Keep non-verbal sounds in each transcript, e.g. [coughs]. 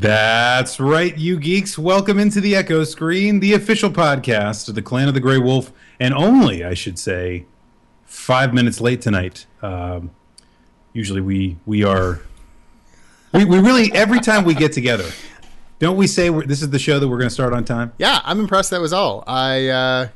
That's right, you geeks. Welcome into the Echo Screen, the official podcast of the Clan of the Grey Wolf, and only, I should say, five minutes late tonight. Um, usually, we we are we, we really every time we get together, don't we say this is the show that we're going to start on time? Yeah, I'm impressed. That was all. I uh,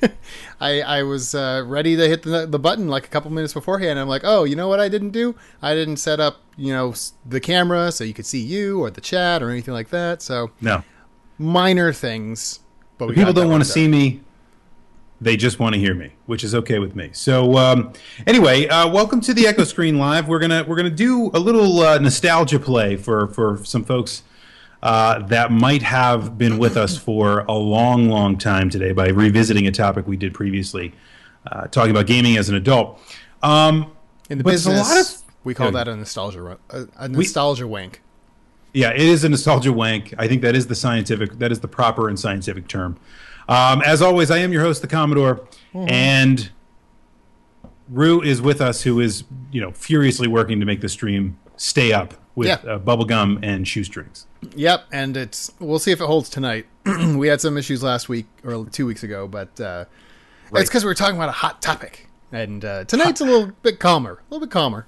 [laughs] I I was uh, ready to hit the, the button like a couple minutes beforehand. I'm like, oh, you know what I didn't do? I didn't set up you know the camera so you could see you or the chat or anything like that. So No, minor things, but we people don't want to see me. They just want to hear me, which is okay with me. So, um, anyway, uh, welcome to the Echo Screen Live. We're gonna we're gonna do a little uh, nostalgia play for for some folks uh, that might have been with us for a long, long time today by revisiting a topic we did previously, uh, talking about gaming as an adult. Um, in the there's a business. lot of- we call Yeah. that a nostalgia a, a nostalgia wank. Yeah, it is a nostalgia wank. I think that is the scientific, that is the proper and scientific term. Um, as always, I am your host, the Commodore, and Rue is with us, who is you know furiously working to make the stream stay up with Yeah. uh, bubblegum and shoestrings. Yep, and it's we'll see if it holds tonight. [clears throat] we had some issues last week or two weeks ago, but uh, Right. it's because we were talking about a hot topic, and uh, tonight's a little bit calmer, a little bit calmer.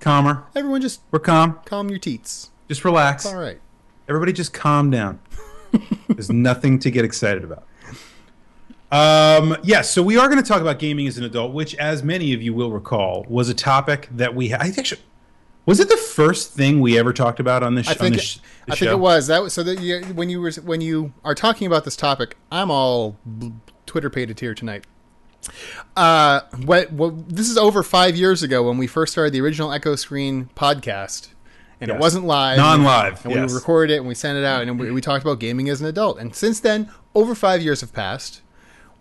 Calmer, Everyone, just we're calm. calm your teats. Just relax. All right. Everybody, just calm down. [laughs] There's nothing to get excited about. Um, yes, so we are going to talk about gaming as an adult, which, as many of you will recall, was a topic that we. I actually was it the first thing we ever talked about on this. I on think this, this I think it was that. Was, so that you, when you were when you are talking about this topic, I'm all Twitter pated here tonight. Uh, what, what this is over five years ago when we first started the original Echo Screen podcast, and Yes. it wasn't live, Non-live, and yes. we recorded it and we sent it out, and we, we talked about gaming as an adult. And since then, over five years have passed.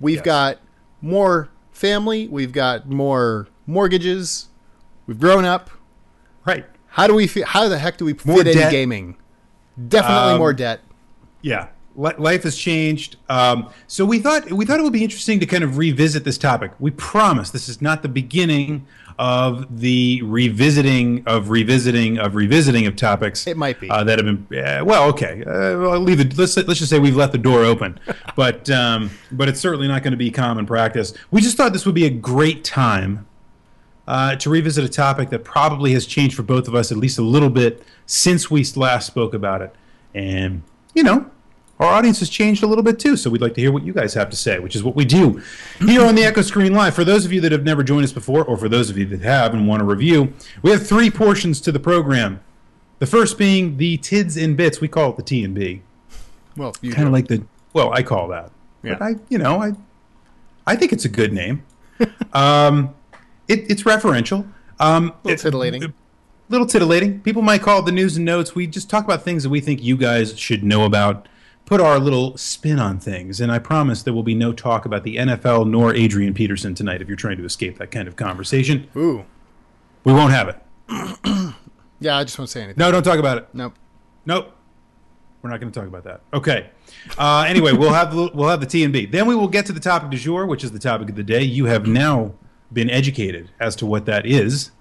We've Yes. got more family, we've got more mortgages, we've grown up. Right. How do we feel? How the heck do we More fit in gaming? Definitely Um, more debt. Yeah, Li- life has changed. Um, so we thought we thought it would be interesting to kind of revisit this topic. We promise this is not the beginning of the revisiting of revisiting of revisiting of topics. It might be. uh, that have been. Yeah, well, okay. Uh, well, I'll leave it. Let's let's just say we've left the door open, [laughs] but um, but it's certainly not going to be common practice. We just thought this would be a great time uh, to revisit a topic that probably has changed for both of us at least a little bit since we last spoke about it. And, you know, our audience has changed a little bit too, so we'd like to hear what you guys have to say, which is what we do here on the Echo Screen Live. For those of you that have never joined us before, or for those of you that have and want to review, we have three portions to the program. The first being the Tids and Bits. We call it the T and B Well, you kind of like the well i call that Yeah. but i you know i i think it's a good name [laughs] um it, it's referential um Little it- titillating. little titillating people might call it the news and notes we just talk about things that we think you guys should know about put our little spin on things and i promise there will be no talk about the nfl nor adrian peterson tonight if you're trying to escape that kind of conversation Ooh. we won't have it [clears throat] Yeah, I just won't say anything. no don't talk about it Nope. Nope. We're not going to talk about that. Okay. Uh, anyway, we'll have the, we'll have the T and B. Then we will get to the topic du jour, which is the topic of the day. You have now been educated as to what that is.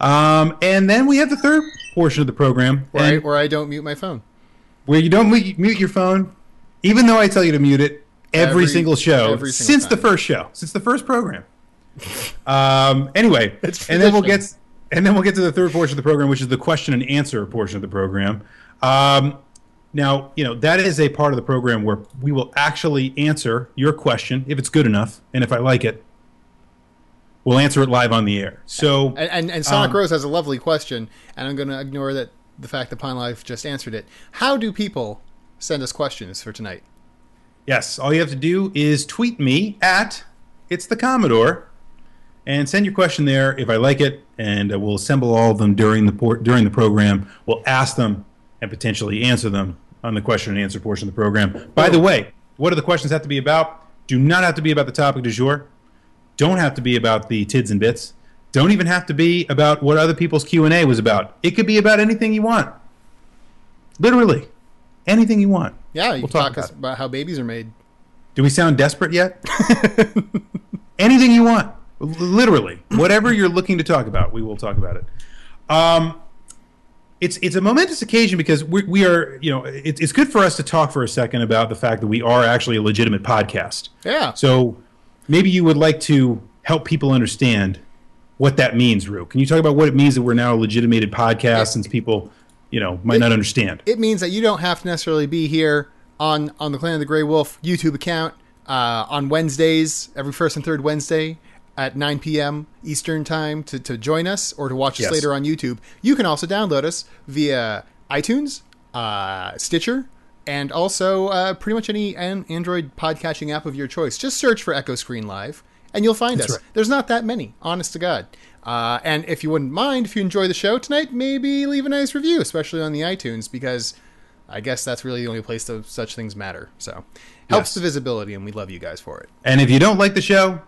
Um, and then we have the third portion of the program, Where I, where I don't mute my phone. where you don't mute, mute your phone, even though I tell you to mute it every, Every- single show every single since the first show, since the first program. um, anyway, [laughs] and then we'll get and then we'll get to the third portion of the program, which is the question and answer portion of the program. Um, now, you know that is a part of the program where we will actually answer your question if it's good enough, and if I like it, we'll answer it live on the air. So And, and, and Sonic Um, Rose has a lovely question, and I'm going to ignore that the fact that Pine Life just answered it. How do people send us questions for tonight? Yes, all you have to do is tweet me at it's the Commodore, and send your question there if I like it, and uh, we'll assemble all of them during the por- during the program. We'll ask them and potentially answer them on the question and answer portion of the program. By the way, what do the questions have to be about? Do not have to be about the topic du jour. Don't have to be about the tids and bits. Don't even have to be about what other people's Q and A was about. It could be about anything you want. Literally, anything you want. Yeah, you We'll can talk talk, about about how babies are made. Do we sound desperate yet? [laughs] Anything you want, literally, whatever you're looking to talk about, we will talk about it. Um, it's it's a momentous occasion because we, we are you know it, it's good for us to talk for a second about the fact that we are actually a legitimate podcast. Yeah. So maybe you would like to help people understand what that means, Rue. Can you talk about what it means that we're now a legitimated podcast since people you know might not understand? it means that you don't have to necessarily be here on on the Clan of the Grey Wolf YouTube account uh, on Wednesdays, every first and third Wednesday at 9 p.m. Eastern time to, to join us or to watch us Yes. later on YouTube. You can also download us via iTunes, uh, Stitcher, and also uh, pretty much any an- Android podcasting app of your choice. Just search for Echo Screen Live and you'll find us. right. There's not that many, honest to God. Uh, and if you wouldn't mind, if you enjoy the show tonight, maybe leave a nice review, especially on the iTunes, because I guess that's really the only place that such things matter. So helps Yes. the visibility, and we love you guys for it. And if you don't like the show,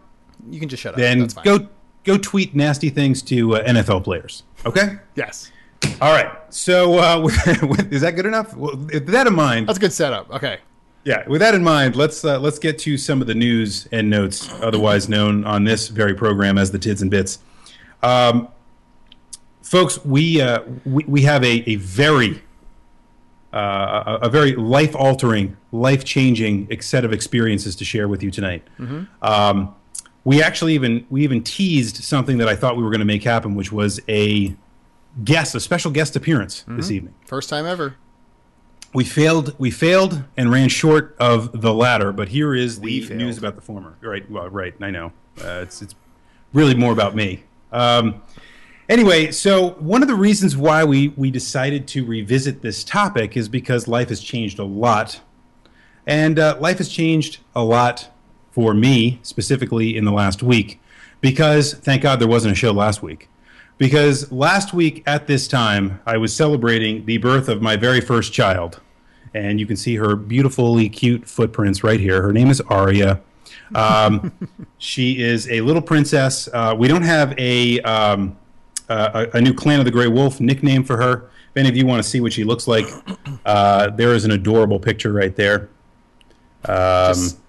You can just shut up. then go go tweet nasty things to uh, NFL players. Okay. Yes, All right. So uh, [laughs] with, is that good enough? Well, with that in mind, that's a good setup. Okay. yeah. With that in mind, let's uh, let's get to some of the news and notes, otherwise known on this very program as the Tids and Bits. Um, folks, we uh, we, we have a a very uh, a, a very life altering, life changing set of experiences to share with you tonight. Um, we actually even we even teased something that I thought we were going to make happen, which was a guest, a special guest appearance this evening. First time ever. We failed. We failed and ran short of the latter. But here is the news about the former. Right. Well, right. I know. Uh, it's it's really more about me. Um, anyway, so one of the reasons why we we decided to revisit this topic is because life has changed a lot, and uh, life has changed a lot for me specifically in the last week. Because thank God there wasn't a show last week. Because last week at this time, I was celebrating the birth of my very first child. And you can see her beautifully cute footprints right here. Her name is Aria. Um, [laughs] she is a little princess. Uh, we don't have a, um, uh, a, a new Clan of the Grey Wolf nickname for her. If any of you want to see what she looks like, uh, there is an adorable picture right there. Um, Just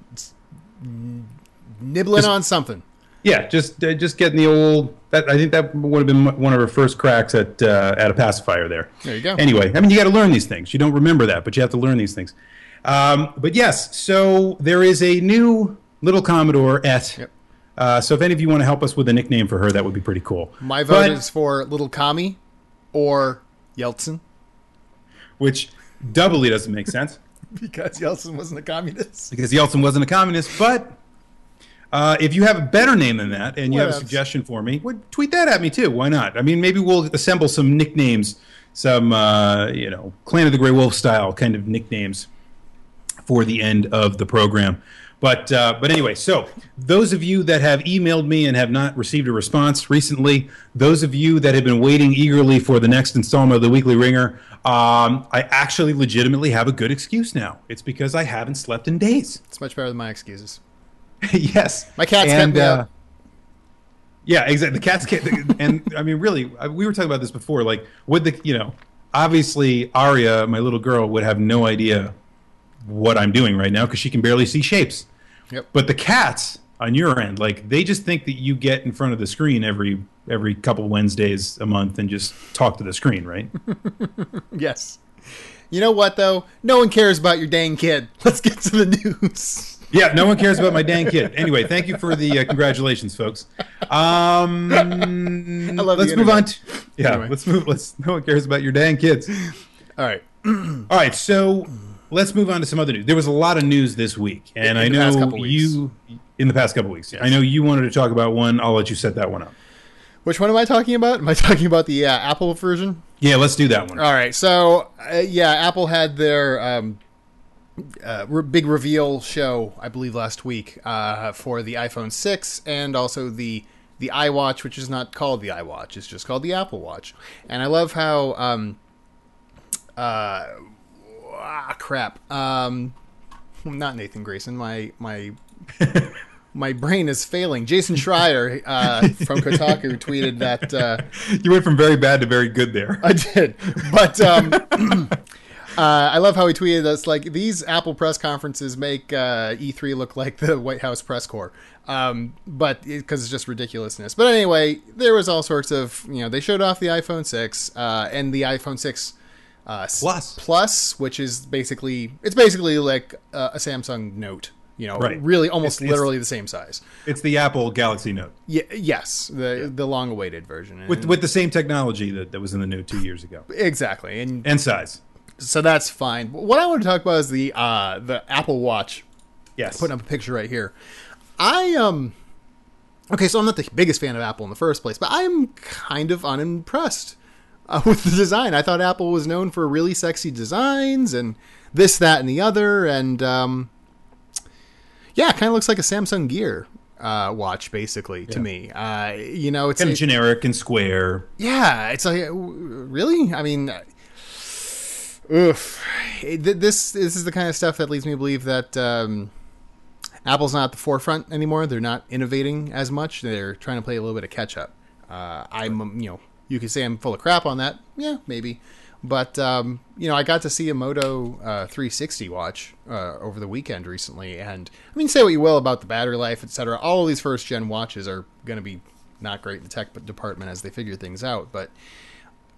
nibbling just- on something. Yeah, just uh, just getting the old. That I think that would have been one of her first cracks at uh, at a pacifier there. There you go. Anyway, I mean, you got to learn these things. You don't remember that, but you have to learn these things. Um, but yes, so there is a new little Commodore Et. Yep. Uh, so if any of you want to help us with a nickname for her, that would be pretty cool. My vote But- is for Little Kami or Yeltsin which doubly doesn't make sense [laughs] because Yeltsin wasn't a communist. because Yeltsin wasn't a communist. But uh, if you have a better name than that and you have a suggestion for me, tweet that at me too. Why not? I mean, maybe we'll assemble some nicknames, some uh, you know, Clan of the Grey Wolf style kind of nicknames for the end of the program. But uh, but anyway, so those of you that have emailed me and have not received a response recently, those of you that have been waiting eagerly for the next installment of the Weekly Ringer, um, I actually legitimately have a good excuse now. It's because I haven't slept in days. It's much better than my excuses. [laughs] yes, My cat's and, kept uh. Yeah, exactly. The cats can't. and I mean, really, we were talking about this before. Like, would the you know, obviously Aria, my little girl, would have no idea what I'm doing right now because she can barely see shapes. Yep. But the cats on your end, like, they just think that you get in front of the screen every every couple Wednesdays a month and just talk to the screen, right? [laughs] Yes. You know what though? No one cares about your dang kid. [laughs] Let's get to the news. Yeah, no one cares about my dang kid. Anyway, thank you for the uh, congratulations, folks. Um, [laughs] I love let's move on. To, yeah, Anyway. let's move. Let's. No one cares about your dang kids. All right. [clears throat] All right, so let's move on to some other news. There was a lot of news this week, and In I know you in the past couple weeks. I know you wanted to talk about one. I'll let you set that one up. Which one am I talking about? Am I [laughs] talking about the uh, Apple version? Yeah, let's do that one. All right. So, uh, yeah, Apple had their um, uh, re- big reveal show, I believe, last week uh, for the iPhone 6 and also the the iWatch, which is not called the iWatch; it's just called the Apple Watch. And I love how um, uh, ah, crap. Um, not Nathan Grayson. My my [laughs] my brain is failing. Jason Schreier uh, from Kotaku tweeted that. Uh, [laughs] You went from very bad to very good there. I did, but um, [laughs] Uh, I love how he tweeted us like these Apple press conferences make uh, E3 look like the White House press corps, um, but because it's just ridiculousness. But anyway, there was all sorts of you know they showed off the iPhone six uh, and the iPhone six uh, Plus. plus, which is basically it's basically like uh, a Samsung Note. You know, Right. really almost It's- it's- literally the same size. It's the Apple Galaxy Note Yeah, yes, the the long awaited version. with with the same technology that, that was in the Note two years ago exactly, and and size. So that's fine. What I want to talk about is the uh, the Apple Watch. Yes. Putting up a picture right here. I um. Okay, so I'm not the biggest fan of Apple in the first place, but I'm kind of unimpressed uh, with the design. I thought Apple was known for really sexy designs and this, that, and the other, and um, yeah, it kind of looks like a Samsung Gear uh, watch, basically to me. Uh, you know, it's kind of generic and square. yeah, it's like really. I mean, oof. This this is the kind of stuff that leads me to believe that um, Apple's not at the forefront anymore. They're not innovating as much. They're trying to play a little bit of catch up. Uh, I'm you know you could say I'm full of crap on that. Yeah, maybe. But um, you know, I got to see a Moto uh, 360 watch uh, over the weekend recently, and I mean, say what you will about the battery life, etc. All of these first gen watches are going to be not great in the tech department as they figure things out, but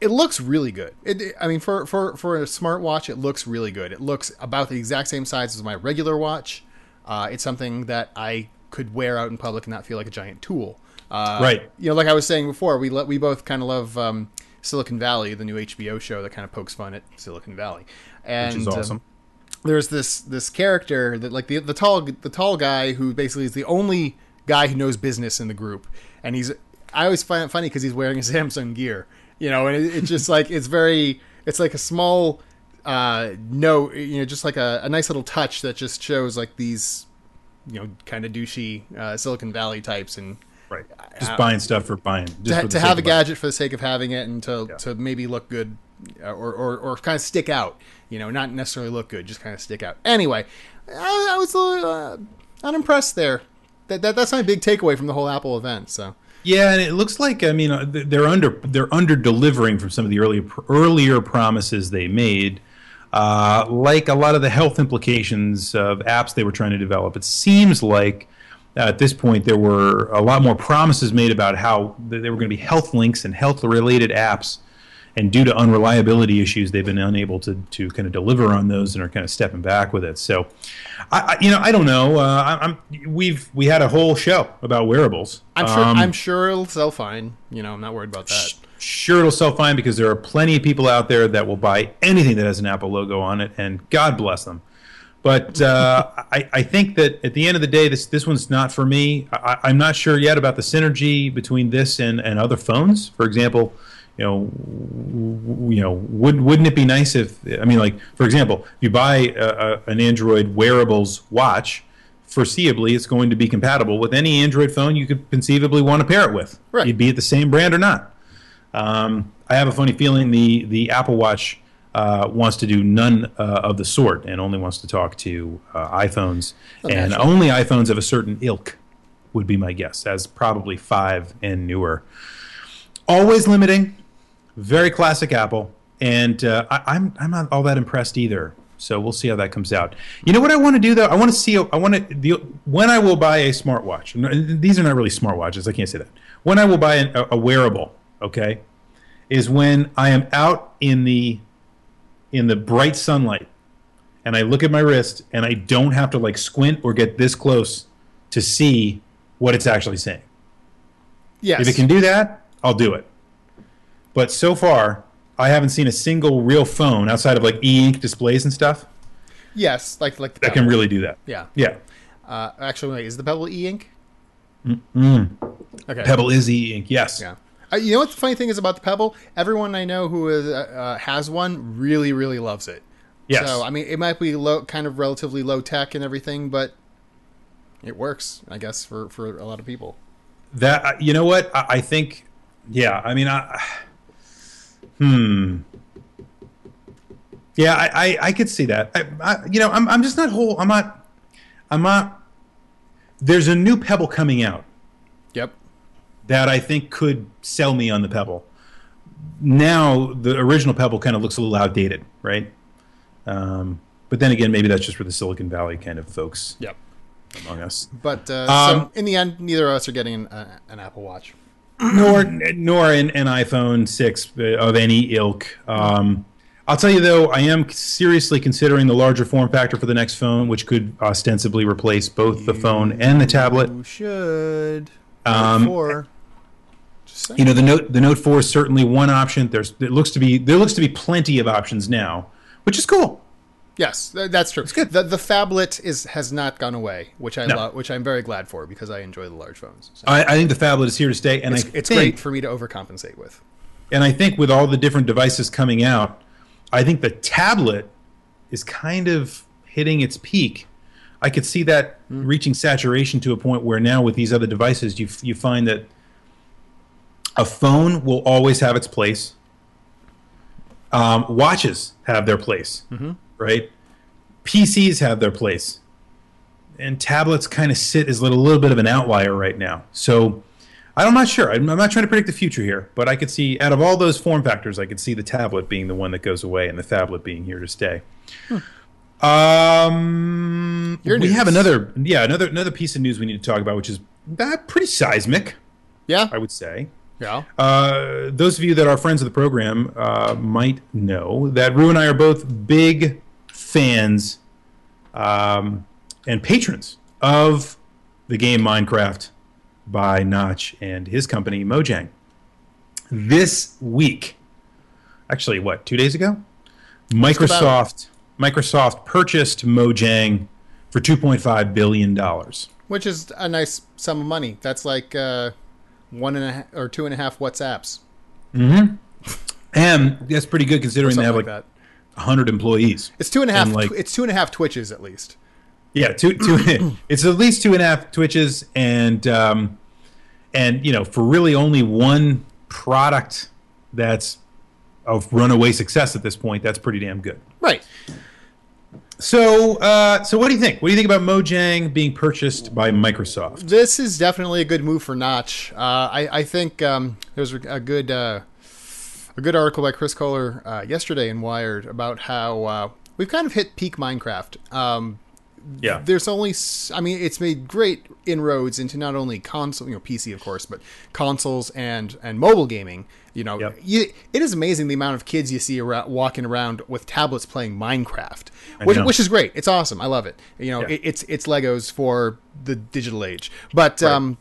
it looks really good. It, I mean, for for for a smartwatch, it looks really good. It looks about the exact same size as my regular watch. Uh, it's something that I could wear out in public and not feel like a giant tool. Uh, Right. You know, like I was saying before, we lo- we both kind of love um, Silicon Valley, the new HBO show that kind of pokes fun at Silicon Valley, and Which is um, there's this this character that like the the tall the tall guy who basically is the only guy who knows business in the group, and he's I always find it funny because he's wearing a [laughs] Samsung Gear, you know, and it, it's just like it's very it's like a small uh note, you know, just like a, a nice little touch that just shows like these you know kind of douchey uh, Silicon Valley types and Right. Just buying stuff for buying. Just to, for to have a of buying. gadget for the sake of having it and to, Yeah. to maybe look good uh, or, or, or kind of stick out, you know, not necessarily look good, just kind of stick out. Anyway, I, I was a little, uh, unimpressed there. That, that that's my big takeaway from the whole Apple event. So Yeah, and it looks like I mean uh, they're under they're under delivering from some of the earlier earlier promises they made. Uh, like a lot of the health implications of apps they were trying to develop, it seems like uh, at this point there were a lot more promises made about how th- there were going to be health links and health related apps. And due to unreliability issues, they've been unable to, to kind of deliver on those and are kind of stepping back with it. So, I, I you know I don't know. Uh, I, I'm we've we had a whole show about wearables. I'm sure Um, I'm sure it'll sell fine. You know, I'm not worried about that. sure it'll sell fine because there are plenty of people out there that will buy anything that has an Apple logo on it, and God bless them. But uh, [laughs] I, I think that at the end of the day, this this one's not for me. I, I'm not sure yet about the synergy between this and, and other phones. For example, you know, w- you know, would wouldn't it be nice if I mean, like for example, if you buy a, a, an Android wearables watch, foreseeably it's going to be compatible with any Android phone you could conceivably want to pair it with. Right. You'd be at the same brand or not. Um, I have a funny feeling the the Apple Watch uh, wants to do none uh, of the sort and only wants to talk to uh, iPhones and naturally. only iPhones of a certain ilk would be my guess, as probably five and newer. Always limiting, very classic Apple, and uh, I, I'm I'm not all that impressed either. So we'll see how that comes out. You know what I want to do though? I want to see. I want to the when I will buy a smartwatch. These are not really smartwatches. I can't say that. When I will buy an, a, a wearable, okay, is when I am out in the in the bright sunlight and I look at my wrist and I don't have to like squint or get this close to see what it's actually saying. Yes. If it can do that, I'll do it. But so far, I haven't seen a single real phone outside of like e-ink displays and stuff yes, like like the that can Pebble. really do that. Yeah. Yeah. Uh, actually, wait, is the Pebble e-ink? Mm. Okay. Pebble is e-ink. Yes. Yeah. Uh, you know what the funny thing is about the Pebble? Everyone I know who is, uh, uh, has one really, really loves it. Yes. So I mean, it might be low, kind of relatively low tech and everything, but it works, I guess, for for a lot of people. That uh, you know what I, I think. Yeah. I mean, I. Hmm. Yeah, I, I, I could see that. I, I, you know, I'm, I'm just not whole. I'm not. I'm not. There's a new Pebble coming out Yep. that I think could sell me on the Pebble. Now the original Pebble kind of looks a little outdated, right? Um, but then again, maybe that's just for the Silicon Valley kind of folks Yep. among us. But uh, Um, so in the end, neither of us are getting an, uh, an Apple Watch. Nor nor an, an iPhone six of any ilk. Um, I'll tell you though, I am seriously considering the larger form factor for the next phone, which could ostensibly replace both the phone and the tablet. You should. Um, Four. You know, the Note the Note Four is certainly one option. There's it looks to be there looks to be plenty of options now, which is cool. Yes, that's true. It's good. The the phablet is has not gone away, which I No. love, which I'm very glad for because I enjoy the large phones. So I, I think the phablet is here to stay, and it's it's think, great for me to overcompensate with. And I think with all the different devices coming out, I think the tablet is kind of hitting its peak. I could see that reaching saturation to a point where now with these other devices, you you find that a phone will always have its place. Um, watches have their place, right? PCs have their place, and tablets kind of sit as a little, little bit of an outlier right now. So. I'm not sure. I'm, I'm not trying to predict the future here, but I could see out of all those form factors, I could see the tablet being the one that goes away and the phablet being here to stay. Um, Your we news. have another, yeah, another another piece of news we need to talk about, which is uh, pretty seismic, Yeah, I would say. yeah. Uh, those of you that are friends of the program uh, might know that Rue and I are both big fans um, and patrons of the game Minecraft by Notch and his company Mojang. This week, actually, what two days ago, Microsoft Microsoft purchased Mojang for two point five billion dollars. Which is a nice sum of money. That's like uh, one and a half or two and a half WhatsApps, Mm-hmm. And that's pretty good considering they have like like that. Hundred employees. It's two and a half. and, like- tw- it's two and a half Twitches at least. Yeah, two two. [coughs] it's at least two and a half twitches, and um, and you know, for really only one product that's of runaway success at this point, that's pretty damn good. Right. So, uh, so what do you think? What do you think about Mojang being purchased by Microsoft? This is definitely a good move for Notch. Uh, I, I think um, there's a good uh, a good article by Chris Kohler uh, yesterday in Wired about how uh, we've kind of hit peak Minecraft. Um, Yeah, there's only, I mean, it's made great inroads into not only console, you know, PC of course, but consoles and and mobile gaming. You know, Yep. you, it is amazing the amount of kids you see around, walking around with tablets playing Minecraft, which, which is great. It's awesome. I love it. You know, Yeah. it, it's it's Legos for the digital age, but. um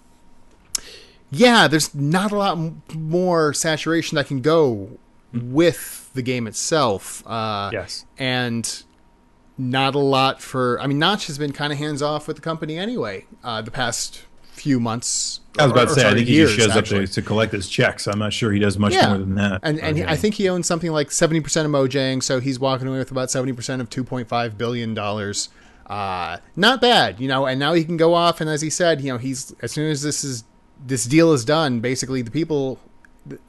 yeah, there's not a lot m- more saturation that can go with the game itself. Uh, Yes. and not a lot for. I mean, Notch has been kind of hands off with the company anyway. Uh, the past few months. I was about or- to or say. I sorry, think he years, just shows up to, to collect his checks. I'm not sure he does much Yeah. more than that. And and he- I think he owns something like seventy percent of Mojang, so he's walking away with about seventy percent of two point five billion dollars. Uh, not bad, you know. And now he can go off, and as he said, you know, he's as soon as this is this deal is done, basically the people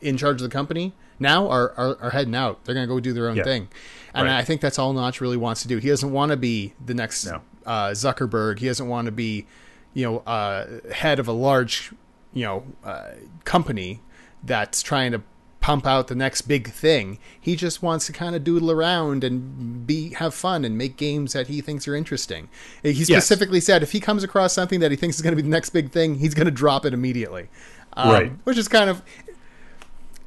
in charge of the company now are are, are heading out. They're going to go do their own Yeah. thing, and Right. I think that's all Notch really wants to do. He doesn't want to be the next No. uh, Zuckerberg. He doesn't want to be, you know, uh, head of a large, you know, uh, company that's trying to pump out the next big thing. He just wants to kind of doodle around and be have fun and make games that he thinks are interesting. He specifically said if he comes across something that he thinks is going to be the next big thing, he's going to drop it immediately. Um, Right. Which is kind of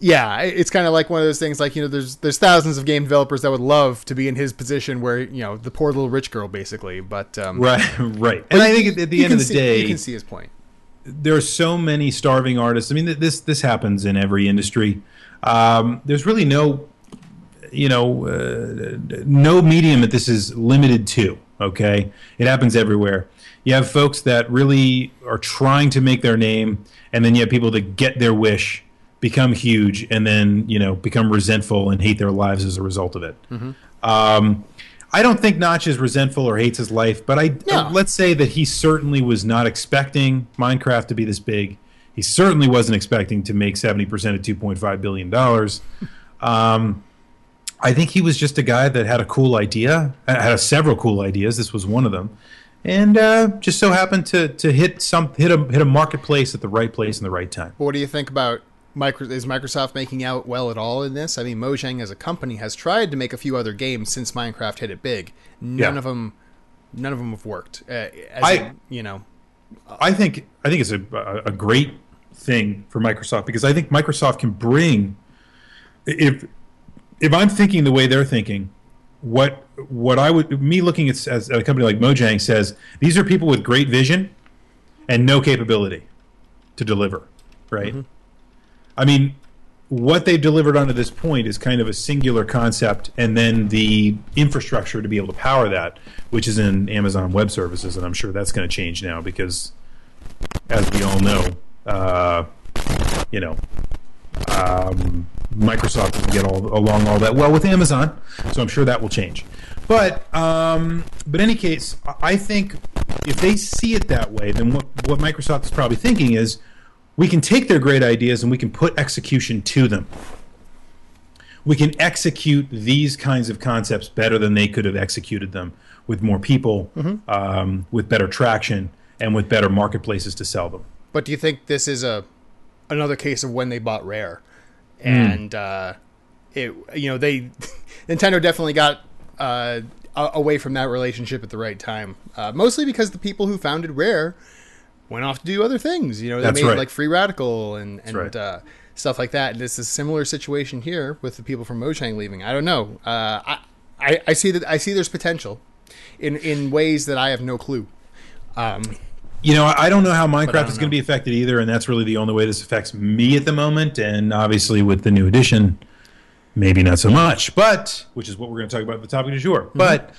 yeah, it's kind of like one of those things. Like you know, there's there's thousands of game developers that would love to be in his position, where you know the poor little rich girl, basically. But um, right, [laughs] right. And I think at, at the end of the see- day, you can see his point. There are so many starving artists. I mean, this this happens in every industry. Um, there's really no, you know, uh, no medium that this is limited to. Okay, it happens everywhere. You have folks that really are trying to make their name, and then you have people that get their wish, become huge, and then you know become resentful and hate their lives as a result of it. Um, I don't think Notch is resentful or hates his life, but I No. let's say that he certainly was not expecting Minecraft to be this big. He certainly wasn't expecting to make seventy percent of two point five billion dollars. Um, I think he was just a guy that had a cool idea, had several cool ideas. This was one of them, and uh, just so happened to to hit some hit a hit a marketplace at the right place in the right time. What do you think about Micro, is Microsoft making out well at all in this? I mean, Mojang as a company has tried to make a few other games since Minecraft hit it big. None Yeah. of them, none of them have worked. Uh, as I- in, you know, I think I think it's a, a a great thing for Microsoft because I think Microsoft can bring if if I'm thinking the way they're thinking, what what I would me looking at as a company like Mojang says these are people with great vision and no capability to deliver, right? I mean, what they've delivered onto this point is kind of a singular concept, and then the infrastructure to be able to power that, which is in Amazon Web Services, and I'm sure that's going to change now because, as we all know, uh, you know, um, Microsoft doesn't get all along all that well with Amazon, so I'm sure that will change. But um, but in any case, I think if they see it that way, then what what Microsoft is probably thinking is we can take their great ideas and we can put execution to them. We can execute these kinds of concepts better than they could have executed them with more people, um, with better traction, and with better marketplaces to sell them. but do you think this is a another case of when they bought Rare, Hmm. and uh, it you know they [laughs] Nintendo definitely got uh, away from that relationship at the right time, uh, mostly because the people who founded Rare went off to do other things. You know, they That's made right. like Free Radical and and right. uh, stuff like that. This is a similar situation here with the people from Mojang leaving. I don't know. Uh, I, I I see that I see there's potential in in ways that I have no clue. Um, You know, I don't know how Minecraft is going to be affected either, and that's really the only way this affects me at the moment. And obviously, with the new edition, maybe not so much. But which is what we're going to talk about at the topic du jour. Mm-hmm. But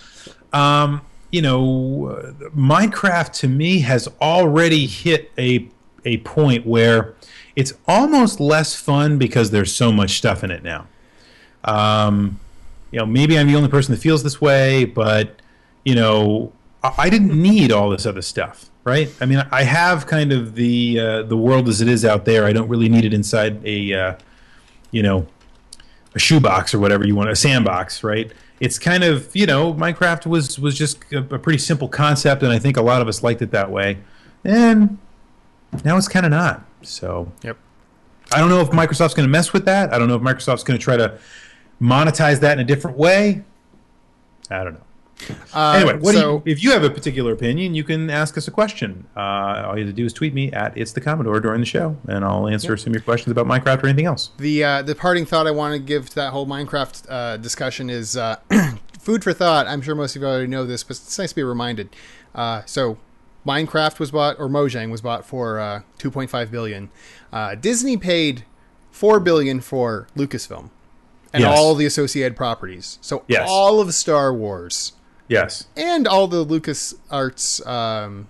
um, you know, Minecraft to me has already hit a a point where it's almost less fun because there's so much stuff in it now. Um, you know, maybe I'm the only person that feels this way, but you know, I, I didn't need all this other stuff, right? I mean, I have kind of the uh, the world as it is out there. I don't really need it inside a, uh, you know, a shoebox or whatever you want, a sandbox, right? It's kind of you know, Minecraft was was just a, a pretty simple concept, and I think a lot of us liked it that way, and now it's kind of not. So yep. I don't know if Microsoft's going to mess with that. I don't know if Microsoft's going to try to monetize that in a different way. I don't know. Uh, Anyway, so, you, if you have a particular opinion, you can ask us a question. Uh, all you have to do is tweet me at it's the Commodore during the show, and I'll answer some of your questions about Minecraft or anything else. The uh, the parting thought I want to give to that whole Minecraft uh, discussion is uh, [clears throat] food for thought. I'm sure most of you already know this, but it's nice to be reminded. Uh, so, Minecraft was bought, or Mojang was bought for uh, 2.5 billion. Uh, Disney paid four billion for Lucasfilm and Yes. all the associated properties. So Yes. all of Star Wars Yes. and all the Lucas Arts um,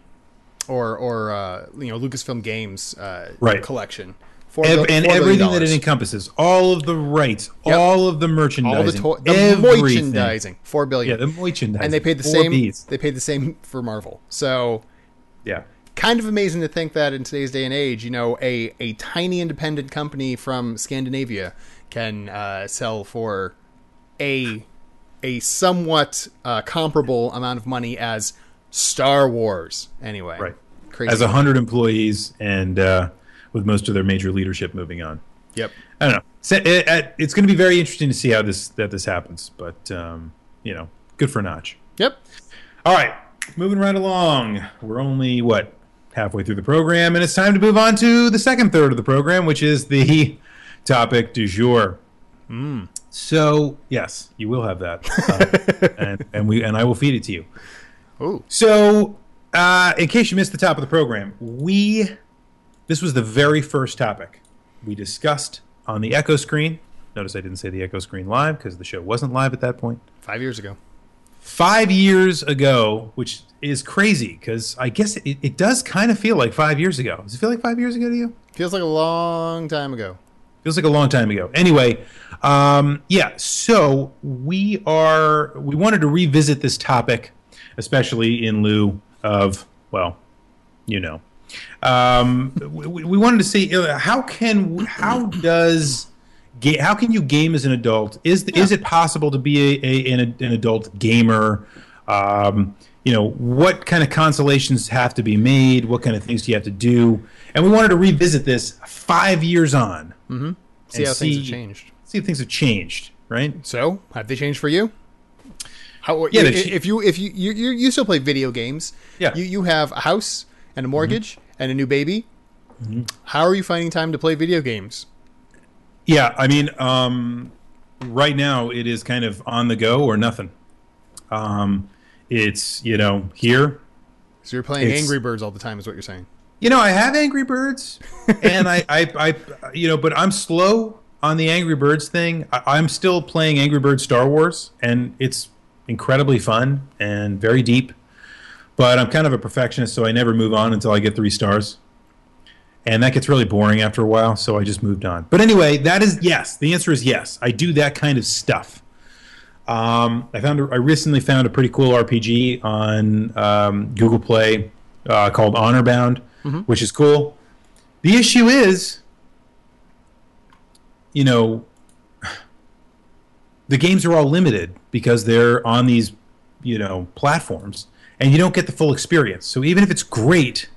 or or uh, you know Lucasfilm Games uh, Right. collection. Four Ev- and $4 billion everything that it encompasses, all of the rights, Yep. all of the merchandising, all the, to- the everything. merchandising, four billion. Yeah, the merchandising. and they paid the same. Bs. They paid the same for Marvel. So Yeah. kind of amazing to think that in today's day and age, you know, a a tiny independent company from Scandinavia can uh, sell for a a somewhat uh, comparable amount of money as Star Wars. Anyway, Right. Crazy. As a hundred employees and uh, with most of their major leadership moving on. yep. I don't know. So, it, it- it's going to be very interesting to see how this that this happens. But um, you know, good for Notch. Yep. All right, moving right along. We're only what halfway through the program, and it's time to move on to the second third of the program, which is the [laughs] topic du jour. So yes, you will have that, [laughs] uh, and, and we and I will feed it to you. Ooh. So, uh, in case you missed the top of the program, we this was the very first topic we discussed on the Echo screen. Notice I didn't say the Echo screen live because the show wasn't live at that point. Five years ago. Five years ago, which is crazy because I guess it, it does kind of feel like five years ago. Does it feel like five years ago to you? Feels like a long time ago. Feels like a long time ago. Anyway, um, yeah. So we are we wanted to revisit this topic, especially in lieu of well, you know, um, we, we wanted to see how can how does how can you game as an adult? Is is it possible to be a, a an, an adult gamer? Um, you know, what kind of consolations have to be made? What kind of things do you have to do? And we wanted to revisit this five years on Mm-hmm. See how things have changed. See if things have changed, right? So, have they changed for you? How, Yeah, i- if you if you, you you you still play video games, Yeah. you you have a house and a mortgage and a new baby. Mm-hmm. How are you finding time to play video games? Yeah, I mean, um, right now it is kind of on the go or nothing. Um, it's you know here. So you're playing Angry Birds all the time, is what you're saying? You know, I have Angry Birds, and I, I, I, you know, but I'm slow on the Angry Birds thing. I, I'm still playing Angry Birds Star Wars, and it's incredibly fun and very deep. But I'm kind of a perfectionist, so I never move on until I get three stars. And that gets really boring after a while, so I just moved on. But anyway, that is yes. The answer is yes. I do that kind of stuff. Um, I found I recently found a pretty cool RPG on um, Google Play uh, called Honor Bound, which is cool. The issue is, you know, the games are all limited because they're on these, you know, platforms, and you don't get the full experience. So even if it's great,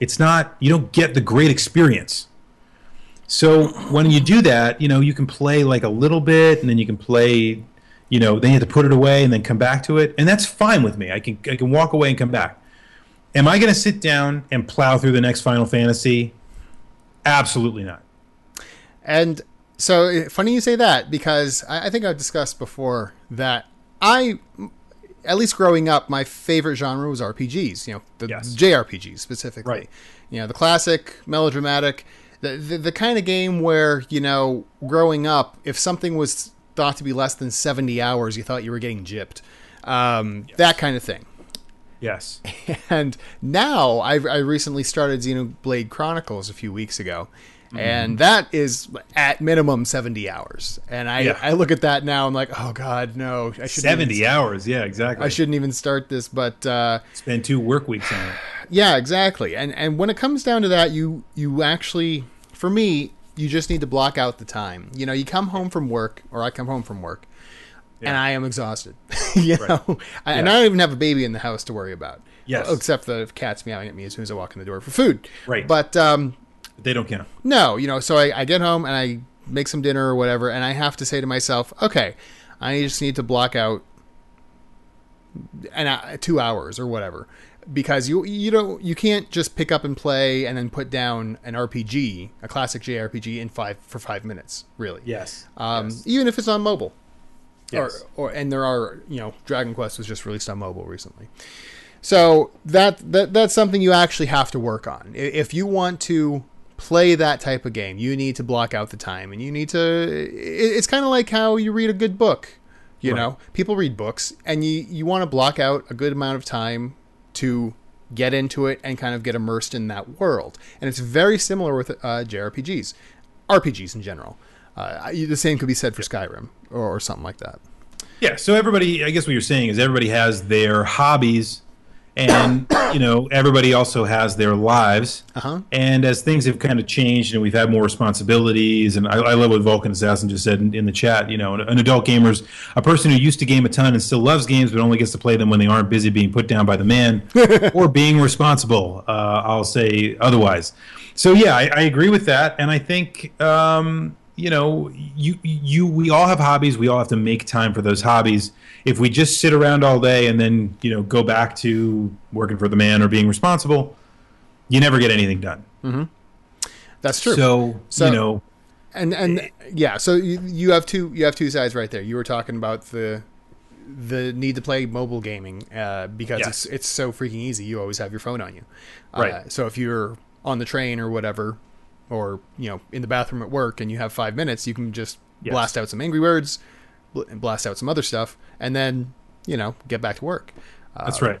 it's not. You don't get the great experience. So when you do that, you know, you can play like a little bit, and then you can play, you know, then you have to put it away and then come back to it, and that's fine with me. I can I can walk away and come back. Am I going to sit down and plow through the next Final Fantasy? Absolutely not. And so eh, funny you say that because I, I think I've discussed before that I, at least growing up, my favorite genre was RPGs. You know, the Yes. JRPGs specifically. Right. You know, the classic, melodramatic, the, the the kind of game where you know, growing up, if something was thought to be less than seventy hours, you thought you were getting gypped. Um, That kind of thing. Yes. [laughs] And now I've, I recently started Xenoblade Chronicles a few weeks ago. Mm-hmm. And that is at minimum 70 hours. And I, Yeah. I look at that now, I'm like, oh God, no. I shouldn't Seventy Even, hours. Yeah, exactly. I shouldn't even start this. But uh, spend two work weeks on it. [sighs] yeah, exactly. And and when it comes down to that, you you actually, for me, you just need to block out the time. You know, you come home from work, or I come home from work, and I am exhausted. [laughs] you know, I, and I don't even have a baby in the house to worry about. Yes. except the cat's meowing at me as soon as I walk in the door for food. Right. But um, They don't count. no, you know, so I, I get home and I make some dinner or whatever, and I have to say to myself, okay, I just need to block out an hou- two hours or whatever, because you you don't you can't just pick up and play and then put down an RPG, a classic JRPG in five for five minutes, really. Yes. Um, yes. even if it's on mobile. Yes. Or, or and there are you know Dragon Quest was just released on mobile recently, so that that that's something you actually have to work on. If you want to play that type of game, you need to block out the time, and you need to. it- It's kind of like how you read a good book. You Right. know, people read books, and you you want to block out a good amount of time to get into it and kind of get immersed in that world. And it's very similar with uh, JRPGs, RPGs in general. Uh, the same could be said for Skyrim or, or something like that. Yeah, so everybody, I guess what you're saying is everybody has their hobbies, and [coughs] you know everybody also has their lives. Uh-huh. And as things have kind of changed, and we've had more responsibilities, and I, I love what Vulcan Assassin just said in, in the chat. You know, an, an adult gamer's a person who used to game a ton and still loves games, but only gets to play them when they aren't busy being put down by the man [laughs] or being responsible. Uh, I'll say otherwise. So yeah, I, I agree with that, and I think um, you know, you you we all have hobbies. We all have to make time for those hobbies. If we just sit around all day and then you know go back to working for the man or being responsible, you never get anything done. That's true. So, So- you know, and and yeah, so you, you have two you have two sides right there. You were talking about the the need to play mobile gaming uh, because Yes. it's it's so freaking easy. You always have your phone on you. Uh, Right. so if you're on the train or whatever, or you know in the bathroom at work and you have five minutes, you can just Yes. blast out some Angry Birds, bl- and blast out some other stuff, and then you know get back to work. Uh, that's right.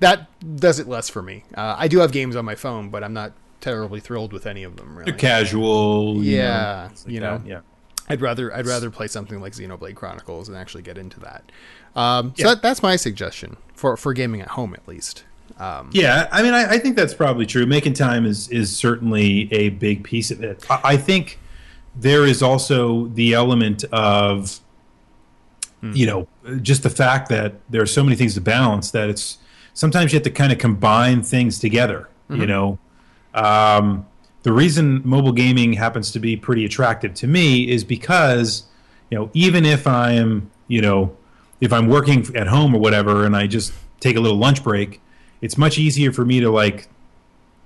That does it less for me. Uh, I do have games on my phone, but I'm not terribly thrilled with any of them. Really. They're casual. you know, Yeah, like you know. yeah. I'd rather I'd rather play something like Xenoblade Chronicles and actually get into that. Um, so Yeah. that, that's my suggestion for for gaming at home at least. Um, Yeah, I mean, I, I think that's probably true. Making time is is certainly a big piece of it. I, I think there is also the element of, you know, just the fact that there are so many things to balance that it's sometimes you have to kind of combine things together. You know, um, the reason mobile gaming happens to be pretty attractive to me is because you know even if I'm you know if I'm working at home or whatever and I just take a little lunch break, it's much easier for me to like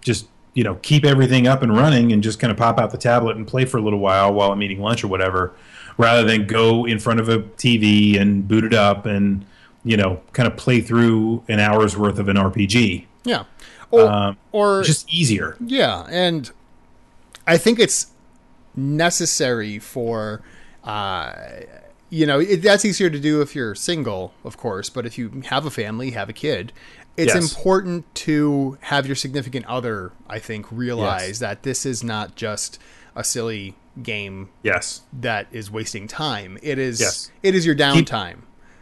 just you know keep everything up and running and just kind of pop out the tablet and play for a little while while I'm eating lunch or whatever, rather than go in front of a TV and boot it up and you know kind of play through an hour's worth of an RPG. Yeah. Or, Um, or Just easier. Yeah, and I think it's necessary for, uh, you know, it, that's easier to do if you're single, of course. But if you have a family, have a kid, it's Yes. important to have your significant other. I think realize Yes. that this is not just a silly game Yes. that is wasting time. It is. Yes. It is your downtime.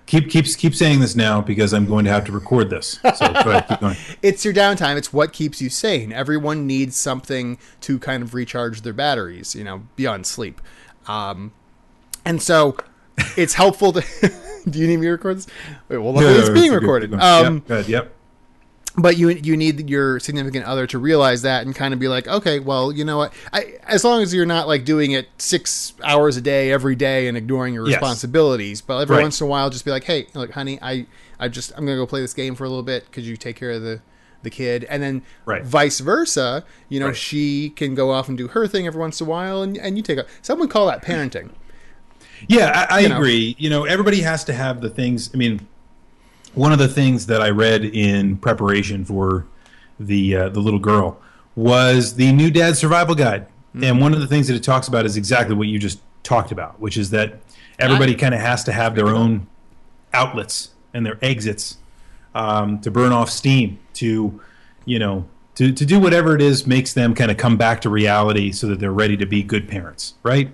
Keep keep keep saying this now because I'm going to have to record this. So go ahead, keep [laughs] going. it's your downtime. It's what keeps you sane. Everyone needs something to kind of recharge their batteries, you know, beyond sleep. Um, and so it's helpful to. [laughs] Do you need me to record this? Wait, well, luckily it's being recorded. Um, yep, good, yep. But you you need your significant other to realize that and kind of be like, okay, well, you know what? I, as long as you're not like doing it six hours a day every day and ignoring your Yes. responsibilities, but every Right. once in a while, just be like, hey, look, honey, I I just I'm gonna go play this game for a little bit. Could you take care of the the kid? And then Right. vice versa, you know, Right. she can go off and do her thing every once in a while, and and you take a someone call that parenting. Yeah, I, I You know. agree. You know, everybody has to have the things. I mean, one of the things that I read in preparation for the uh, the little girl was the new dad survival guide, Mm-hmm. and one of the things that it talks about is exactly what you just talked about, which is that everybody kind of has to have their own outlets and their exits um, to burn off steam to you know to, to do whatever it is makes them kind of come back to reality so that they're ready to be good parents right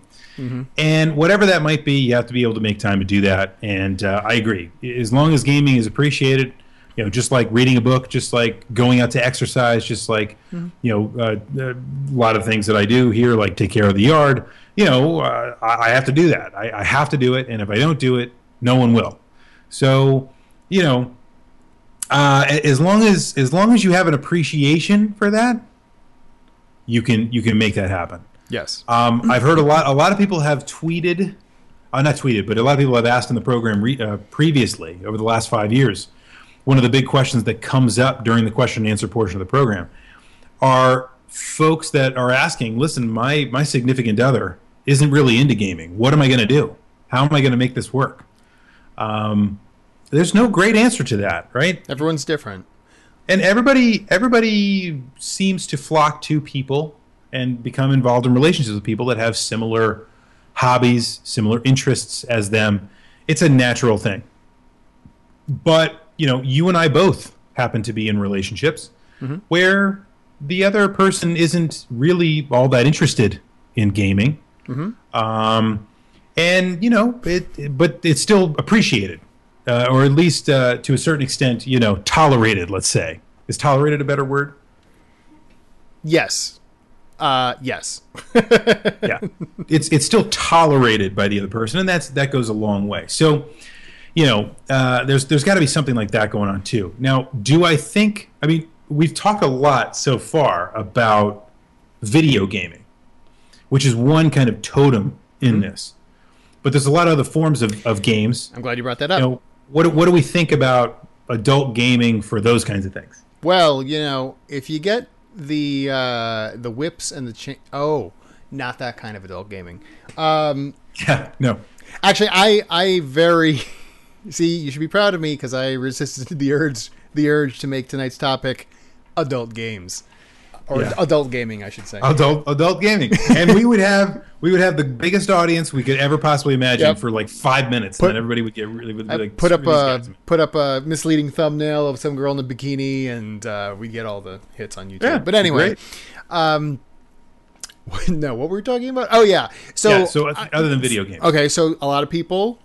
and whatever that might be you have to be able to make time to do that. And uh, i agree. As long as gaming is appreciated you know just like reading a book just like going out to exercise just like you know uh, a lot of things that i do here like take care of the yard you know uh, I, I have to do that. I, I have to do it. And if i don't do it no one will. So you know uh, as long as as long as you have an appreciation for that you can you can make that happen Yes. um, I've heard a lot. A lot of people have tweeted, uh, not tweeted, but a lot of people have asked in the program re- uh, previously over the last five years. One of the big questions that comes up during the question and answer portion of the program are folks that are asking, "Listen, my my significant other isn't really into gaming. What am I going to do? How am I going to make this work?" Um, there's no great answer to that, right? Everyone's different. and everybody everybody seems to flock to people and become involved in relationships with people that have similar hobbies similar interests as them. It's a natural thing. But you know you and i both happen to be in relationships where the other person isn't really all that interested in gaming. Um, and you know it but it's still appreciated uh, or at least uh, to a certain extent you know tolerated let's say. Is tolerated a better word? Yes. Uh, yes. yeah. It's it's still tolerated by the other person and that's that goes a long way. So you know uh, there's there's got to be something like that going on too. Now do i think i mean we've talked a lot so far about video gaming which is one kind of totem in this. But there's a lot of other forms of, of games. I'm glad you brought that up. you know what what do we think about adult gaming for those kinds of things? Well, you know, if you get the uh, the whips and the cha- oh, not that kind of adult gaming. Um, [laughs] yeah no actually, I I very [laughs] see. You should be proud of me because I resisted the urge the urge to make tonight's topic adult games or Yeah. adult gaming, I should say. adult adult gaming [laughs] and we would have we would have the biggest audience we could ever possibly imagine Yep. for like five minutes Put- and then everybody would get really would like put up a put up a misleading thumbnail of some girl in a bikini, and uh, we get all the hits on YouTube. Yeah, but anyway, um, [laughs] no, what were we talking about? Oh yeah, so yeah, so uh, other than video games Okay, so a lot of people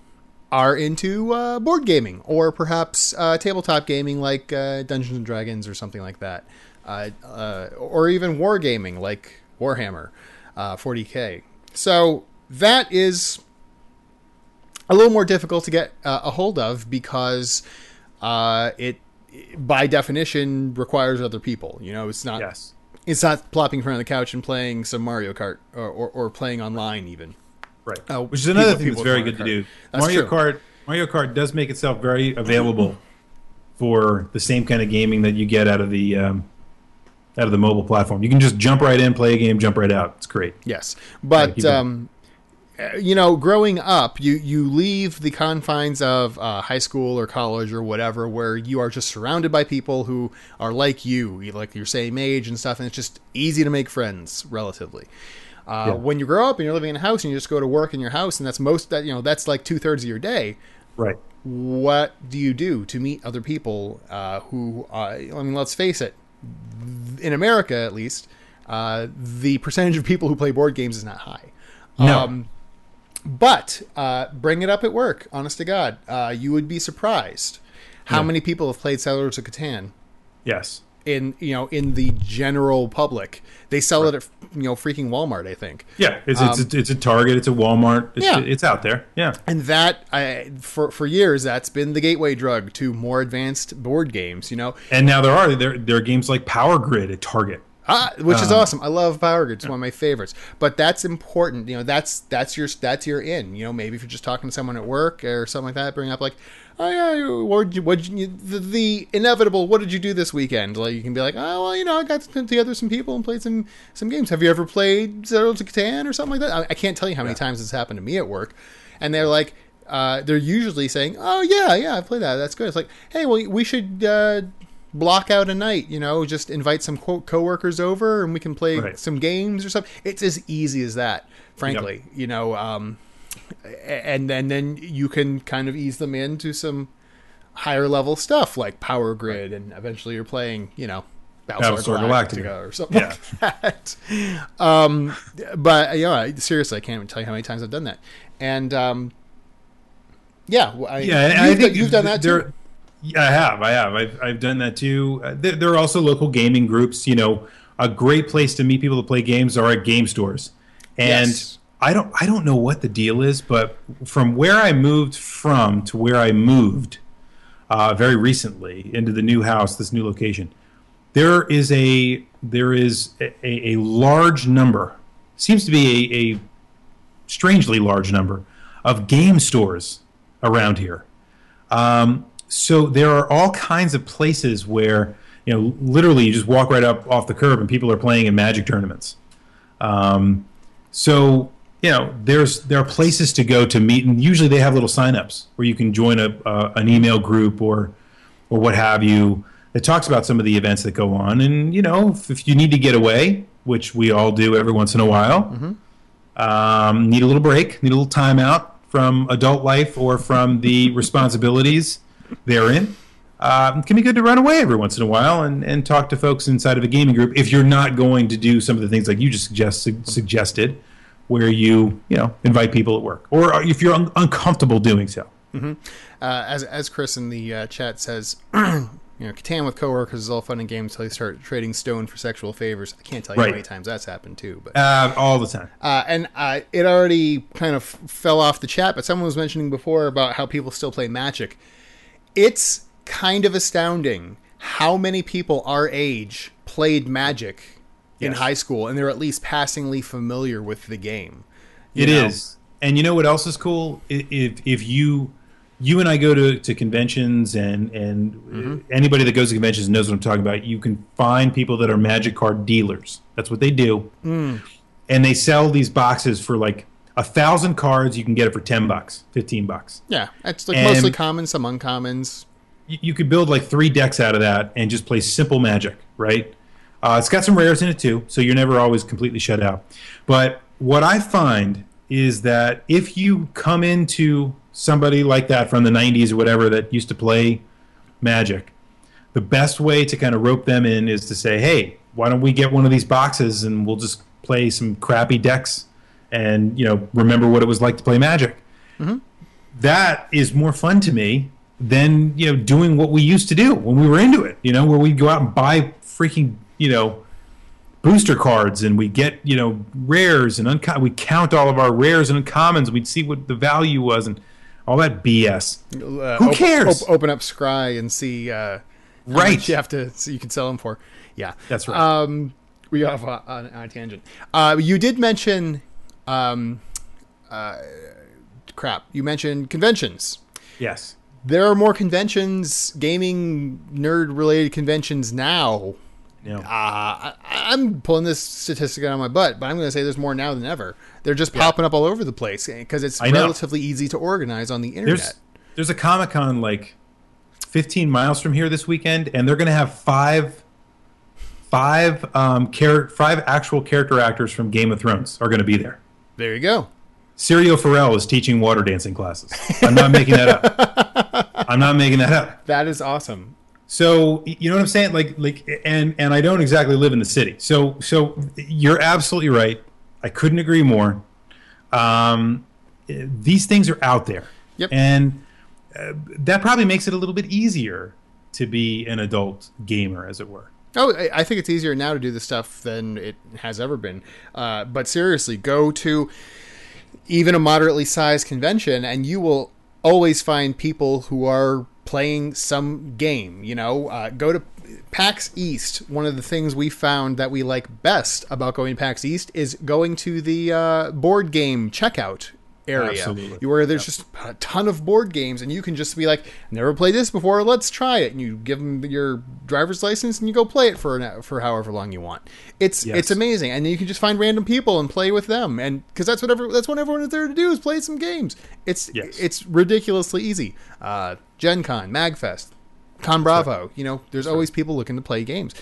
are into uh, board gaming or perhaps uh, tabletop gaming like uh, Dungeons and Dragons or something like that, uh, uh, or even wargaming like Warhammer uh, 40k. So that is a little more difficult to get uh, a hold of because uh, it, by definition, requires other people. You know, it's not yes It's not plopping in front of the couch and playing some Mario Kart or, or, or playing online even. Right. Uh, Which is another people- thing that's very with good to do. That's Mario true. Kart Mario Kart does make itself very available for the same kind of gaming that you get out of the um, out of the mobile platform. You can just jump right in, play a game, jump right out. It's great. Yes, but going. um, uh, you know, growing up, you you leave the confines of uh, high school or college or whatever, where you are just surrounded by people who are like you, like your same age and stuff, and it's just easy to make friends relatively. Uh, Yeah. When you grow up and you're living in a house and you just go to work in your house, and that's most that you know that's like two thirds of your day. Right. What do you do to meet other people uh, who? Uh, I mean, let's face it. In America, at least, uh, the percentage of people who play board games is not high. No. Um, but uh, bring it up at work. Honest to God, uh, you would be surprised how Yeah. many people have played Settlers of Catan Yes. In you know in the general public. They sell it at you know freaking Walmart, I think. Yeah. It's it's, a, it's a Target. It's a Walmart. It's, Um, Yeah. It's out there. Yeah. And that, I, for for years, that's been the gateway drug to more advanced board games. You know, And now there are there there are games like Power Grid at Target. Ah, which is Um, awesome. I love Power Grid. It's one of my favorites. But that's important. You know, that's that's your that's your in. You know, maybe if you're just talking to someone at work or something like that, bring up like, oh yeah, what what the, the inevitable? What did you do this weekend? Like you can be like, oh well, you know, I got together some people and played some some games. Have you ever played Settlers of Catan or something like that? I, I can't tell you how many times this happened to me at work, and they're like. Uh, they're usually saying, "Oh yeah, yeah, I played that. That's good." It's like, "Hey, well, we should uh, block out a night, you know, just invite some quote coworkers over and we can play Right. some games or something. It's as easy as that, frankly, you know, um, a- and then, then you can kind of ease them into some higher level stuff like Power Grid and eventually you're playing, you know, Battlestar, Galactica, Galactica. or something Yeah. like that. Um, but, you know, seriously, I can't even tell you how many times I've done that. And, um, yeah, I, Yeah, you've, I done, think you've done that there- too. Yeah, I have. I have. I've, I've done that too. Uh, there, there are also local gaming groups. You know, a great place to meet people to play games are at game stores. And Yes. I don't I don't know what the deal is, but from where I moved from to where I moved uh, very recently into the new house, this new location, there is a there is a, a, large number, seems to be a, a strangely large number of game stores around here. Um, so there are all kinds of places where you know literally you just walk right up off the curb and people are playing in Magic tournaments. Um, so you know there's there are places to go to meet, and usually they have little signups where you can join a uh, an email group or or what have you that talks about some of the events that go on. And you know if, if you need to get away, which we all do every once in a while, um, need a little break, need a little time out from adult life or from the responsibilities therein. Um, it can be good to run away every once in a while and, and talk to folks inside of a gaming group if you're not going to do some of the things like you just suggest, suggested, where you you know invite people at work, or if you're un- uncomfortable doing so. uh, as as Chris in the uh, chat says, [clears throat] you know, Catan with coworkers is all fun and games until you start trading stone for sexual favors. I can't tell you Right. how many times that's happened too. But Uh, all the time. uh, and uh, it already kind of fell off the chat. But someone was mentioning before about how people still play Magic. It's kind of astounding how many people our age played Magic in high school, and they're at least passingly familiar with the game. It You is, and you know what else is cool? If if you you and I go to, to conventions and and Mm-hmm. anybody that goes to conventions knows what I'm talking about. You can find people that are magic card dealers. That's what they do, Mm. and they sell these boxes for like a thousand cards. You can get it for ten bucks, fifteen bucks. Yeah, it's like And- mostly common, some uncommons. you, you could build like three decks out of that and just play simple magic, right? Uh, it's got some rares in it too, so you're never always completely shut out. But what I find is that if you come into somebody like that from the 90s or whatever that used to play magic, the best way to kind of rope them in is to say, hey, why don't we get one of these boxes and we'll just play some crappy decks and, you know, remember what it was like to play magic that is more fun to me than you know doing what we used to do when we were into it. You know, where we'd go out and buy freaking you know booster cards and we get you know rares and unco- we count all of our rares and uncommons. We'd see what the value was and all that BS. Uh, Who op- cares? op- open up Scry and see uh, Right. you have to so you can sell them for. Yeah, That's right. Um, we got off on, on a tangent. Uh, you did mention, um, uh, crap. You mentioned conventions. Yes. There are more conventions, gaming nerd related conventions now. Yeah. Uh, I, I'm pulling this statistic out of my butt, but I'm going to say there's more now than ever. They're just popping up all over the place because it's I know. relatively easy to organize on the internet. There's there's a Comic Con like 15 miles from here this weekend, and they're going to have five five um char- five actual character actors from Game of Thrones are going to be there. there you go. Syrio Forel is teaching water dancing classes. I'm not making that up. [laughs] I'm not making that up. That is awesome. So you know what I'm saying? Like like and and I don't exactly live in the city. So so you're absolutely right. I couldn't agree more. Um, these things are out there, Yep. and uh, that probably makes it a little bit easier to be an adult gamer, as it were. Oh, I I think it's easier now to do this stuff than it has ever been. Uh, but seriously, go to even a moderately sized convention, and you will always find people who are playing some game. You know, uh, go to PAX East. One of the things we found that we like best about going to PAX East is going to the uh, board game checkout area. Absolutely. where there's just a ton of board games and you can just be like never played this before let's try it. And you give them your driver's license and you go play it for an, for however long you want. It's Yes. it's amazing. And you can just find random people and play with them. And because that's what ever, that's what everyone is there to do is play some games. It's Yes. it's ridiculously easy. Uh gen con magfest con bravo you know there's always people looking to play games.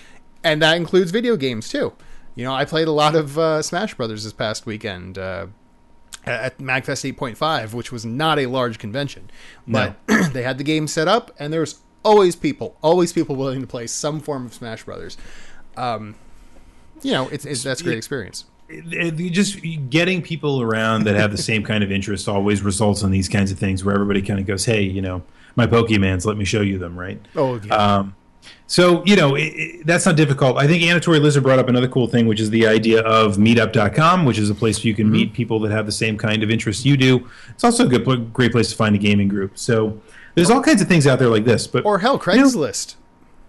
And that includes video games too. You know i played a lot of uh, smash brothers this past weekend uh at MagFest 8.5, which was not a large convention, but [clears throat] they had the game set up, and there's always people, always people willing to play some form of Smash Brothers. Um, you know, it's, it's that's a great experience. It- it- just getting people around that have the same kind of interest always results in these kinds of things where everybody kind of goes, "Hey, you know, my Pokemans, let me show you them," right? Oh, yeah. Um, so you know it, it, that's not difficult. I think Anatory Lizard brought up another cool thing, which is the idea of Meetup.com, which is a place where you can meet people that have the same kind of interests you do. It's also a good, great place to find a gaming group. So there's all kinds of things out there like this. But or hell, Craigslist.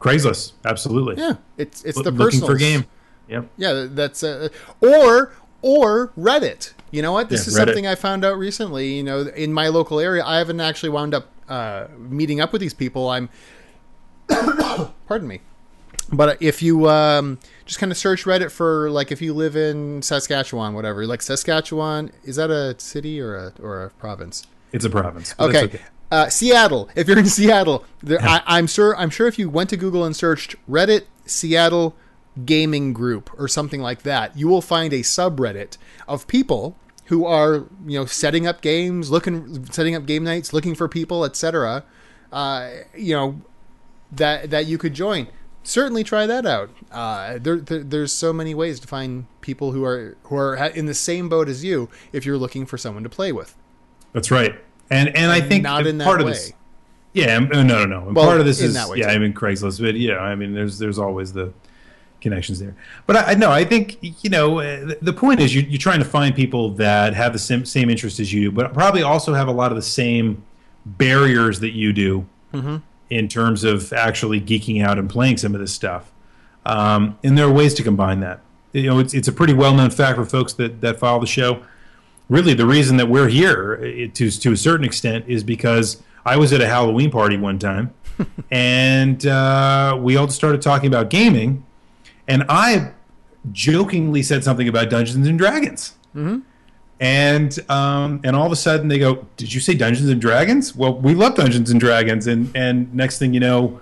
Craigslist, absolutely. Yeah, it's it's Lo- the looking personal for game. Yep. Yeah, that's uh, or or Reddit. You know what? This Yeah, is Reddit. something I found out recently. You know, in my local area, I haven't actually wound up uh, meeting up with these people. I'm, [coughs] pardon me, but if you um, just kind of search Reddit for like if you live in Saskatchewan, whatever, like Saskatchewan, is that a city or a or a province? It's a province. that's Okay. Uh, Seattle. If you're in [laughs] Seattle, there, I, I'm sure. I'm sure if you went to Google and searched Reddit Seattle gaming group or something like that, you will find a subreddit of people who are you know setting up games, looking, setting up game nights, looking for people, etc. Uh, you know that that you could join. Certainly try that out. Uh, there, there, there's so many ways to find people who are who are in the same boat as you if you're looking for someone to play with. That's right. And and I think not in that part of way. this. Yeah, no, no, no. Well, part of this is yeah. too. I mean Craigslist, but yeah, I mean there's there's always the connections there. But I, no, I think you know uh, the, the point is you, you're trying to find people that have the same same interest as you do, but probably also have a lot of the same barriers that you do Mm-hmm. In terms of actually geeking out and playing some of this stuff. Um, and there are ways to combine that. You know, it's it's a pretty well known fact for folks that that follow the show really the reason that we're here eh, to to a certain extent is because I was at a Halloween party one time, [laughs] and uh, we all started talking about gaming, and I jokingly said something about Dungeons and Dragons. Mm-hmm. And um, and all of a sudden they go, "Did you say Dungeons and Dragons?" Well, we love Dungeons and Dragons, and and next thing you know,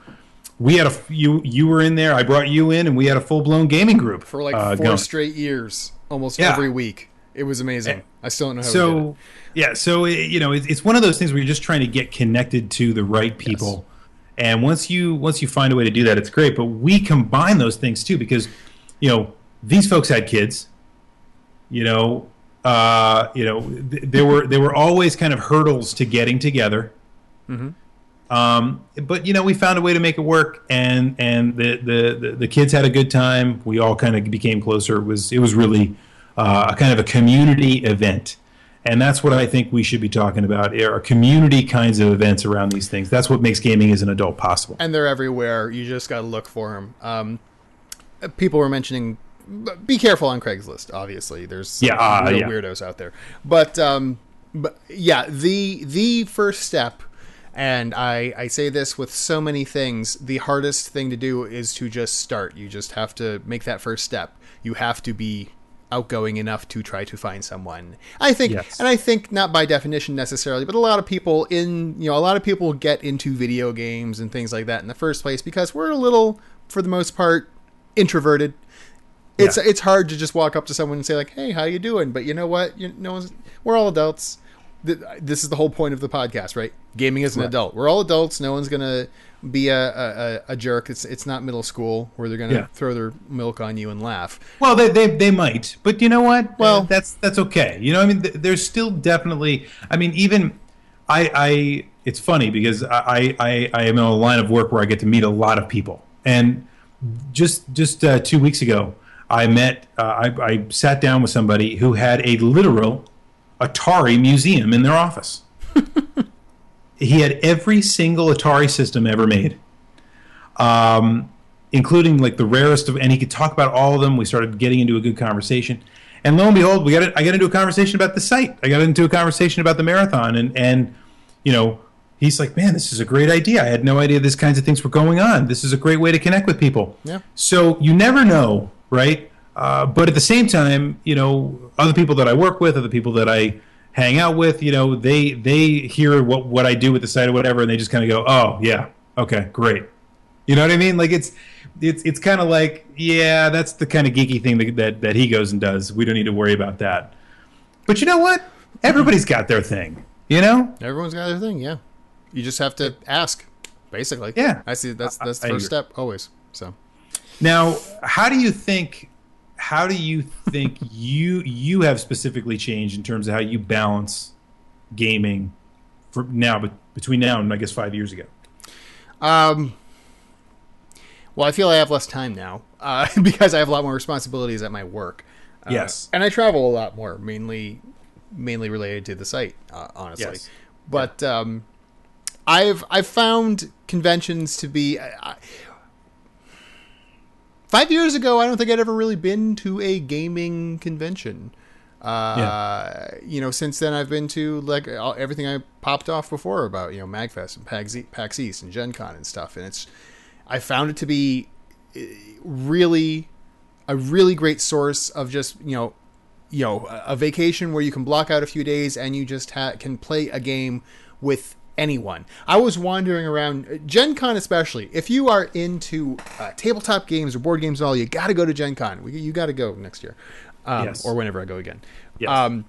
we had a you you were in there. I brought you in, and we had a full blown gaming group for like uh, four going. straight years, almost Yeah. every week. It was amazing. I still don't know how we did so yeah so it, you know it, it's one of those things where you're just trying to get connected to the right people and once you once you find a way to do that it's great but we combine those things too because you know these folks had kids you know uh you know th- there were there were always kind of hurdles to getting together um, but you know, we found a way to make it work, and and the, the the the kids had a good time. We all kind of became closer. It was it was really uh, a kind of a community event, and that's what I think we should be talking about: are community kinds of events around these things. That's what makes gaming as an adult possible. and they're everywhere. You just got to look for them. Um, people were mentioning but be careful on Craigslist. Obviously, there's Yeah, uh, yeah. weirdos out there. But um, but yeah, the the first step, and I I say this with so many things. The hardest thing to do is to just start. You just have to make that first step. You have to be outgoing enough to try to find someone. I think, Yes. and I think not by definition necessarily, but a lot of people in you know a lot of people get into video games and things like that in the first place because we're a little, for the most part, introverted. It's Yeah. it's hard to just walk up to someone and say like, "Hey, how you doing?" But you know what? You no one's, we're all adults. This is the whole point of the podcast, right? Gaming is an Right. adult. We're all adults. No one's gonna be a, a, a- jerk. It's it's not middle school where they're gonna Yeah. throw their milk on you and laugh. Well, they, they they might, but you know what? Well- that's that's okay. You know, I mean, there's still definitely. I mean, even I I it's funny because I I I am in a line of work where I get to meet a lot of people, and just just uh, two weeks ago, I met uh, I I sat down with somebody who had a literal Atari museum in their office. [laughs] he had every single Atari system ever made um, including like the rarest of, and he could talk about all of them. We started getting into a good conversation, and lo and behold, we got it. I got into a conversation about the site. I got into a conversation about the marathon, and and you know, he's like, man, this is a great idea. I had no idea these kinds of things were going on. This is a great way to connect with people. Yeah. So you never know, right? Uh, but at the same time, you know, other people that I work with, other people that I hang out with, you know, they they hear what what I do with the site or whatever, and they just kind of go, oh yeah, okay, great. You know what I mean? Like it's it's it's kind of like yeah, that's the kind of geeky thing that, that that he goes and does. We don't need to worry about that. But you know what? Everybody's got their thing. You know? Everyone's got their thing. Yeah, you just have to ask, basically. Yeah. I see. That's that's the I first agree. step always. So Now, how do you think? How do you think you you have specifically changed in terms of how you balance gaming for now, but between now and I guess five years ago? Um, well, I feel I have less time now uh, [laughs] because I have a lot more responsibilities at my work. Uh, Yes. and I travel a lot more, mainly mainly related to the site, uh, honestly. Yes. But um, I've I've found conventions to be. I, I, five years ago, I don't think I'd ever really been to a gaming convention. Uh, you know, since then I've been to like all- everything I popped off before about you know Magfest and PAX, PAX East and Gen Con and stuff, and it's I found it to be eh, really a really great source of just you know you know a a vacation where you can block out a few days and you just ha- can play a game with anyone. I was wandering around Gen Con especially. If you are into uh, tabletop games or board games and all, you got to go to Gen Con. We, you got to go next year. Um, Yes. or whenever I go again. Yes. Um,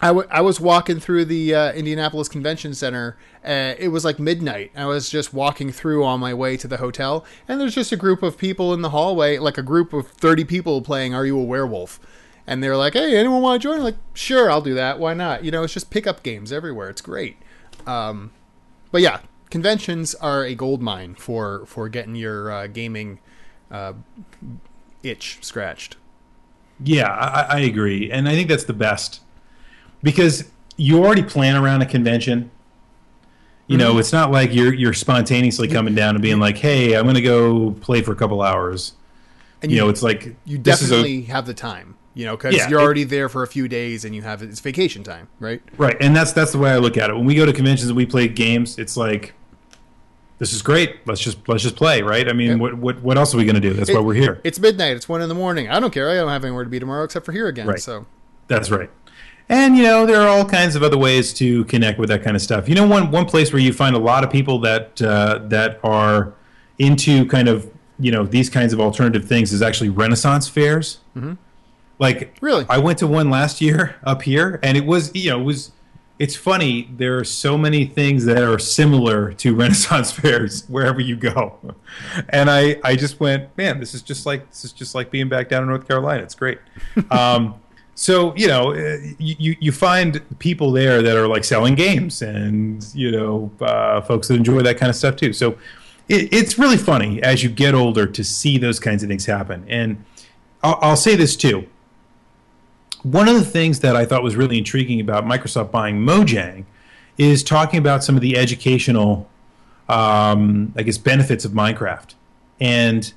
I, w- I was walking through the uh, Indianapolis Convention Center. Uh, it was like midnight. I was just walking through on my way to the hotel, and there's just a group of people in the hallway, like a group of 30 people playing Are You a Werewolf? And they're like, hey, anyone want to join? I'm like, sure, I'll do that. Why not? You know, it's just pickup games everywhere. It's great. Um, but yeah, conventions are a gold mine for, for getting your uh, gaming uh, itch scratched. Yeah, I, I agree, and I think that's the best because you already plan around a convention. You know, it's not like you're you're spontaneously coming down and being like, "Hey, I'm going to go play for a couple hours." And You know, it's like you is a- definitely have the time you know because Yeah, you're it- already there for a few days and you have it's vacation time right Right, and that's that's the way I look at it. When we go to conventions and we play games, it's like, this is great. Let's just let's just play, right? I mean, Yep. what what what else are we going to do? That's why we're here. it's midnight it's one in the morning i don't care i don't have anywhere to be tomorrow except for here again Right. so That's right. And you know, there are all kinds of other ways to connect with that kind of stuff. You know, one one place where you find a lot of people that uh, that are into kind of you know these kinds of alternative things is actually Renaissance fairs. Mm-hmm. Like, Really? I went to one last year [laughs] up here, and it was you know it was. It's funny. There are so many things that are similar to [laughs] Renaissance fairs wherever you go, [laughs] and I I just went, man, this is just like this is just like being back down in North Carolina. It's great. Um, so you know, uh, you you- you find people there that are like selling games, and you know, uh, folks that enjoy that kind of stuff too. So it, it's really funny as you get older to see those kinds of things happen. And I'll, I'll say this too. One of the things that I thought was really intriguing about Microsoft buying Mojang is talking about some of the educational, um, I guess, benefits of Minecraft. And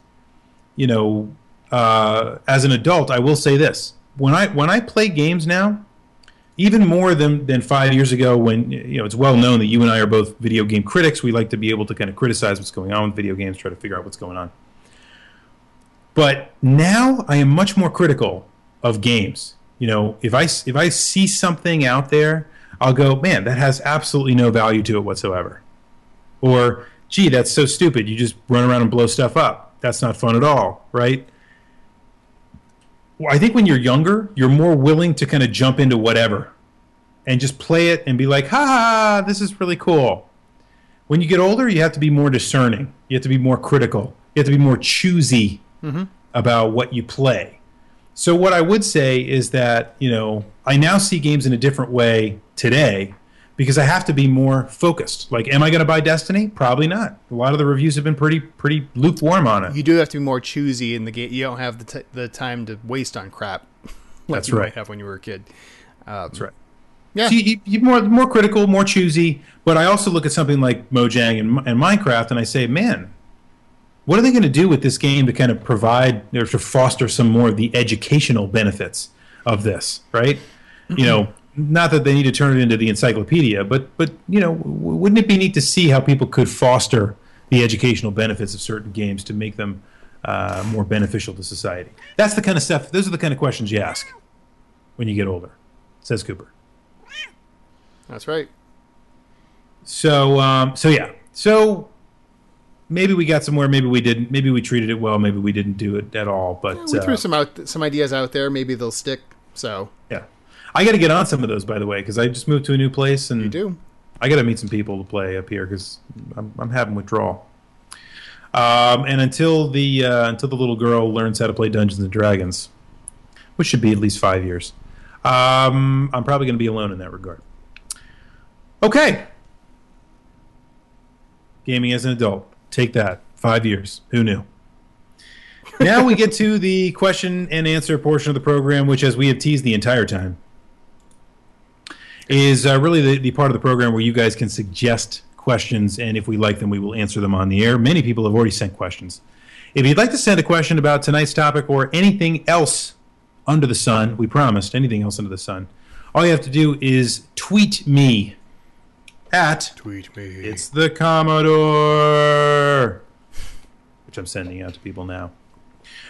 you know, uh, as an adult, I will say this: when I when I play games now, even more than than five years ago, when you know it's well known that you and I are both video game critics. We like to be able to kind of criticize what's going on with video games, try to figure out what's going on. But now I am much more critical of games. You know, if I if I see something out there, I'll go, man, that has absolutely no value to it whatsoever. Or, gee, that's so stupid. You just run around and blow stuff up. That's not fun at all, right? I think when you're younger, you're more willing to kind of jump into whatever and just play it and be like, ha, ha this is really cool. When you get older, you have to be more discerning. You have to be more critical. You have to be more choosy mm-hmm. about what you play. So what I would say is that, you know, I now see games in a different way today because I have to be more focused. Like, am I going to buy Destiny? Probably not. A lot of the reviews have been pretty pretty lukewarm on it. You do have to be more choosy in the game. You don't have the t- the time to waste on crap. [laughs] like That's you right. Might have when you were a kid. Um, That's right. Yeah, so you, are more more critical, more choosy. But I also look at something like Mojang and, and Minecraft, and I say, man, what are they going to do with this game to kind of provide or to foster some more of the educational benefits of this, right? Mm-hmm. You know, not that they need to turn it into the encyclopedia, but but you know, wouldn't it be neat to see how people could foster the educational benefits of certain games to make them uh, more beneficial to society? That's the kind of stuff. Those are the kind of questions you ask when you get older, says Cooper. That's right. So um, so yeah, so maybe we got somewhere, maybe we didn't. Maybe we treated it well, maybe we didn't do it at all. But yeah, we threw uh, some out, some ideas out there. Maybe they'll stick. So yeah. I got to get on some of those, by the way, because I just moved to a new place and you do. I got to meet some people to play up here because I'm, I'm having withdrawal. Um, and until the uh, until the little girl learns how to play Dungeons and Dragons, which should be at least five years, um, I'm probably going to be alone in that regard. Okay, gaming as an adult, take that. Five years. Who knew? [laughs] now we get to the question and answer portion of the program, which, as we have teased the entire time, is uh, really the, the part of the program where you guys can suggest questions, and if we like them, we will answer them on the air. Many people have already sent questions. If you'd like to send a question about tonight's topic or anything else under the sun, we promised anything else under the sun, all you have to do is tweet me at tweet me. It's the Commodore, which I'm sending out to people now.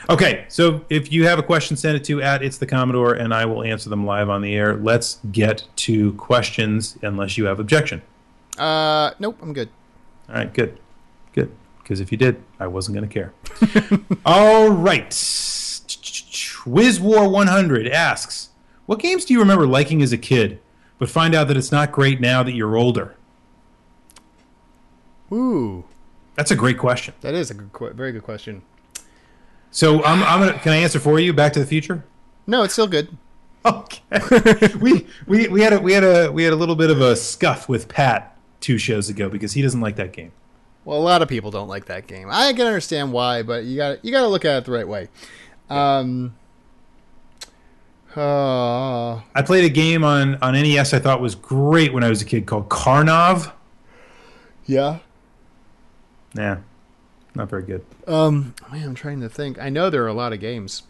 Okay, so if you have a question, send it to at it's the Commodore, and I will answer them live on the air. Let's get to questions, unless you have objection. Uh, nope, I'm good. All right, good, good. Because if you did, I wasn't going to care. [laughs] All right. WizWar100 asks, "What games do you remember liking as a kid, but find out that it's not great now that you're older?" Ooh, that's a great question. That is a good, very good question. So I'm, I'm gonna. Can I answer for you? Back to the Future. No, it's still good. Okay. [laughs] we, we we had a we had a we had a little bit of a scuff with Pat two shows ago because he doesn't like that game. Well, a lot of people don't like that game. I can understand why, but you got you got to look at it the right way. Um, uh, I played a game on on NES I thought was great when I was a kid called Karnov. Yeah. Yeah. Not very good. Um, man, I'm trying to think. I know there are a lot of games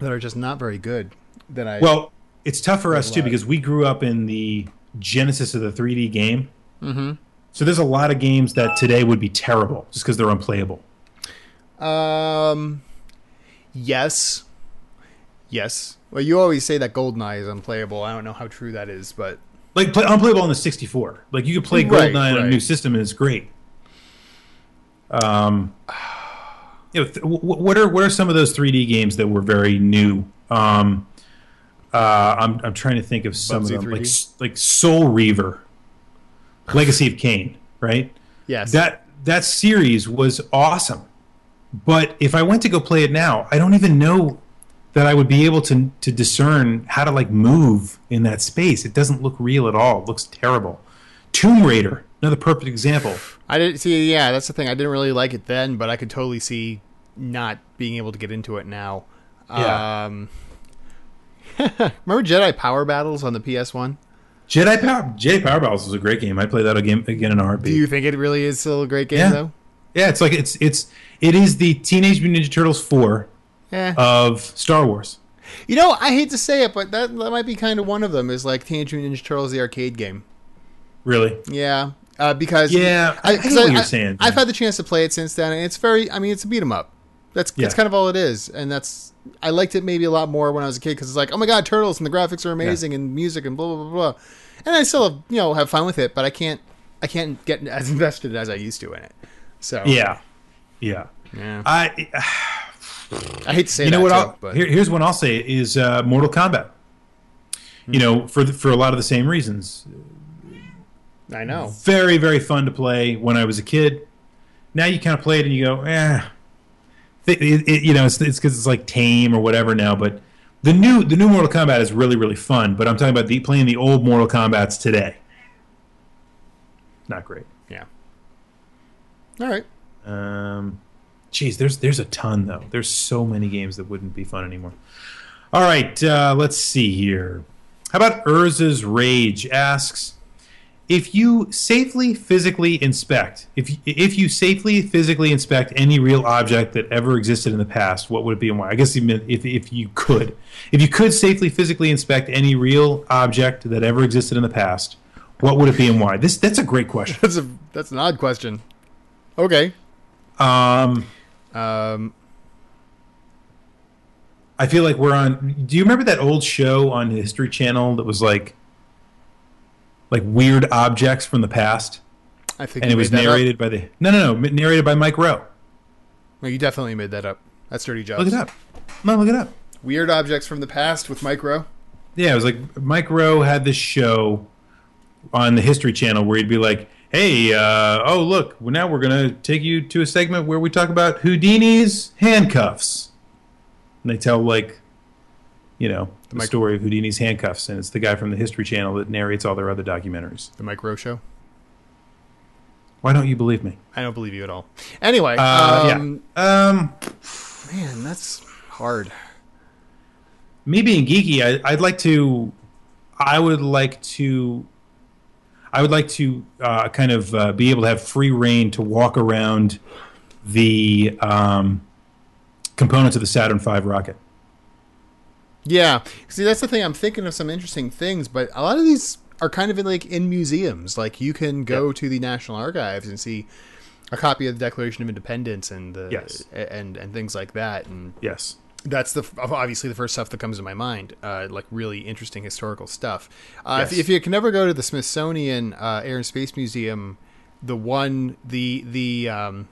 that are just not very good. That I well, it's tough for us too because we grew up in the genesis of the 3D game. Mm-hmm. So there's a lot of games that today would be terrible just because they're unplayable. Um, yes, yes. Well, you always say that GoldenEye is unplayable. I don't know how true that is, but like play, unplayable on the 64. Like you could play GoldenEye right, right. on a new system and it's great. Um, [sighs] you know, th- what are what are some of those 3D games that were very new? Um, uh, I'm I'm trying to think of some Bubsy of them, 3D? like like Soul Reaver, Legacy of Kain, right? Yes. That that series was awesome, but if I went to go play it now, I don't even know that I would be able to to discern how to like move in that space. It doesn't look real at all. It looks terrible. Tomb Raider, another perfect example. I didn't see. Yeah, that's the thing. I didn't really like it then, but I could totally see not being able to get into it now. Yeah. Um, [laughs] remember Jedi Power Battles on the PS One? Jedi Power Jedi Power Battles was a great game. I played that again again in a heartbeat. Do you think it really is still a great game yeah. though? Yeah, it's like it's it's it is the Teenage Mutant Ninja Turtles four Eh. of Star Wars. You know, I hate to say it, but that, that might be kind of one of them. Is like Teenage Mutant Ninja Turtles, the arcade game. Really? Yeah, uh, because Yeah, I- I 'cause what you're saying, I've had the chance to play it since then, and it's very. I mean, it's a beat 'em up. That's that's kind of all it is, and that's. I liked it maybe a lot more when I was a kid because it's like, oh my god, turtles and the graphics are amazing and music and blah blah blah blah, and I still have, you know have fun with it, but I can't I can't get [laughs] as invested as I used to in it. So Yeah, yeah. yeah. I I hate to say you know that what? too, I'll, but here, here's what I'll say is uh, Mortal Kombat. You know, for the, for a lot of the same reasons. I know. Very very fun to play when I was a kid. Now you kind of play it and you go, eh. It, it, it- you know, it's it's because it's like tame or whatever now. But the new the new Mortal Kombat is really really fun. But I'm talking about the playing the old Mortal Kombat's today. Not great. Yeah. All right. Um, geez, there's there's a ton though. There's so many games that wouldn't be fun anymore. All right, uh, let's see here. How about Urza's Rage asks if you safely physically inspect if if you safely physically inspect any real object that ever existed in the past, what would it be and why? I guess meant if if you could if you could safely physically inspect any real object that ever existed in the past, what would it be and why? This that's a great question. That's a that's an odd question. Okay. Um, Um. I feel like we're on. Do you remember that old show on History Channel that was like, like weird objects from the past, I think and it was narrated by the no, no, no, narrated by Mike Rowe. Up. Well, you definitely made that up. That's dirty jokes. Look it up. No, look it up. Weird objects from the past with Mike Rowe. Yeah, it was like Mike Rowe had this show on the History Channel where he'd be like, "Hey, uh, oh look, well, now we're gonna take you to a segment where we talk about Houdini's handcuffs." And they tell like, you know, the Mike- story of Houdini's handcuffs, and it's the guy from the History Channel that narrates all their other documentaries. The Micro Show. Why don't you believe me? I don't believe you at all. Anyway, Uh, um, yeah. Um, man, that's hard. me being geeky, I, I'd like to. I would like to. I would like to uh, kind of uh, be able to have free reign to walk around the um, components of the Saturn V rocket. Yeah. See, that's the thing. I'm thinking of some interesting things, but a lot of these are kind of in, like in museums. Like you can go to the National Archives and see a copy of the Declaration of Independence and the Yes. and and things like that. And Yes. That's the obviously the first stuff that comes to my mind. Uh, like really interesting historical stuff. Uh, if, Yes. if you can never go to the Smithsonian uh, Air and Space Museum, the one the the um,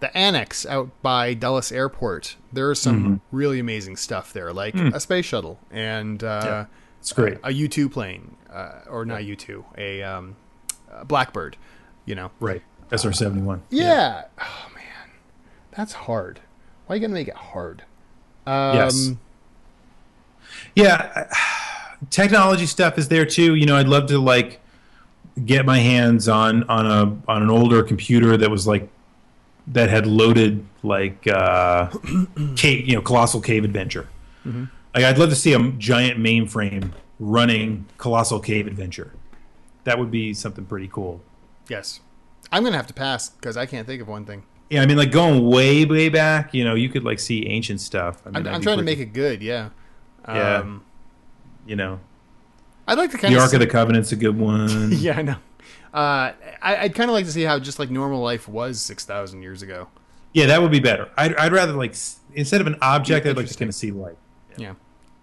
the annex out by Dulles Airport, there is some Mm-hmm. really amazing stuff there, like a space shuttle and uh. Yeah, It's great. a U two plane, uh, or not U two, a, um, a Blackbird. You know, right. SR seventy one. yeah. Oh man, that's hard. Why are you gonna make it hard? Um, Yes. Yeah, technology stuff is there too. You know, I'd love to like get my hands on on a on an older computer that was like that had loaded like uh, [clears throat] cave, you know, colossal cave adventure. Like, I'd love to see a giant mainframe running colossal cave adventure. That would be something pretty cool. Yes. I'm gonna have to pass because I can't think of one thing. Yeah, I mean, like going way, way back. You know, you could like see ancient stuff. I mean, I'm, that'd I'm be trying to make it good. Yeah. Yeah. Um, You know, I'd like to kind the of. Ark of the Covenant's a good one. [laughs] yeah, I know. Uh, I, I'd kind of like to see how just like normal life was six thousand years ago. Yeah, that would be better. I'd, I'd rather like instead of an object, I'd like to kind of see light. Yeah.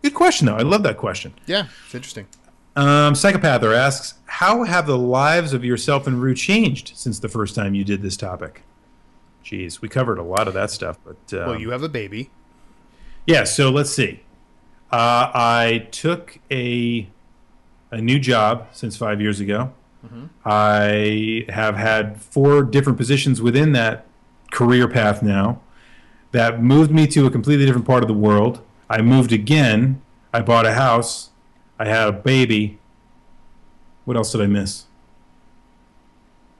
Good question, though. I love that question. Yeah, it's interesting. Um, Psychopather asks, "How have the lives of yourself and Rue changed since the first time you did this topic?" Jeez, we covered a lot of that stuff, but um, Well, you have a baby. yeah. So let's see. Uh, I took a a new job since five years ago. I have had four different positions within that career path now that moved me to a completely different part of the world. I moved again. I bought a house. I had a baby. What else did I miss?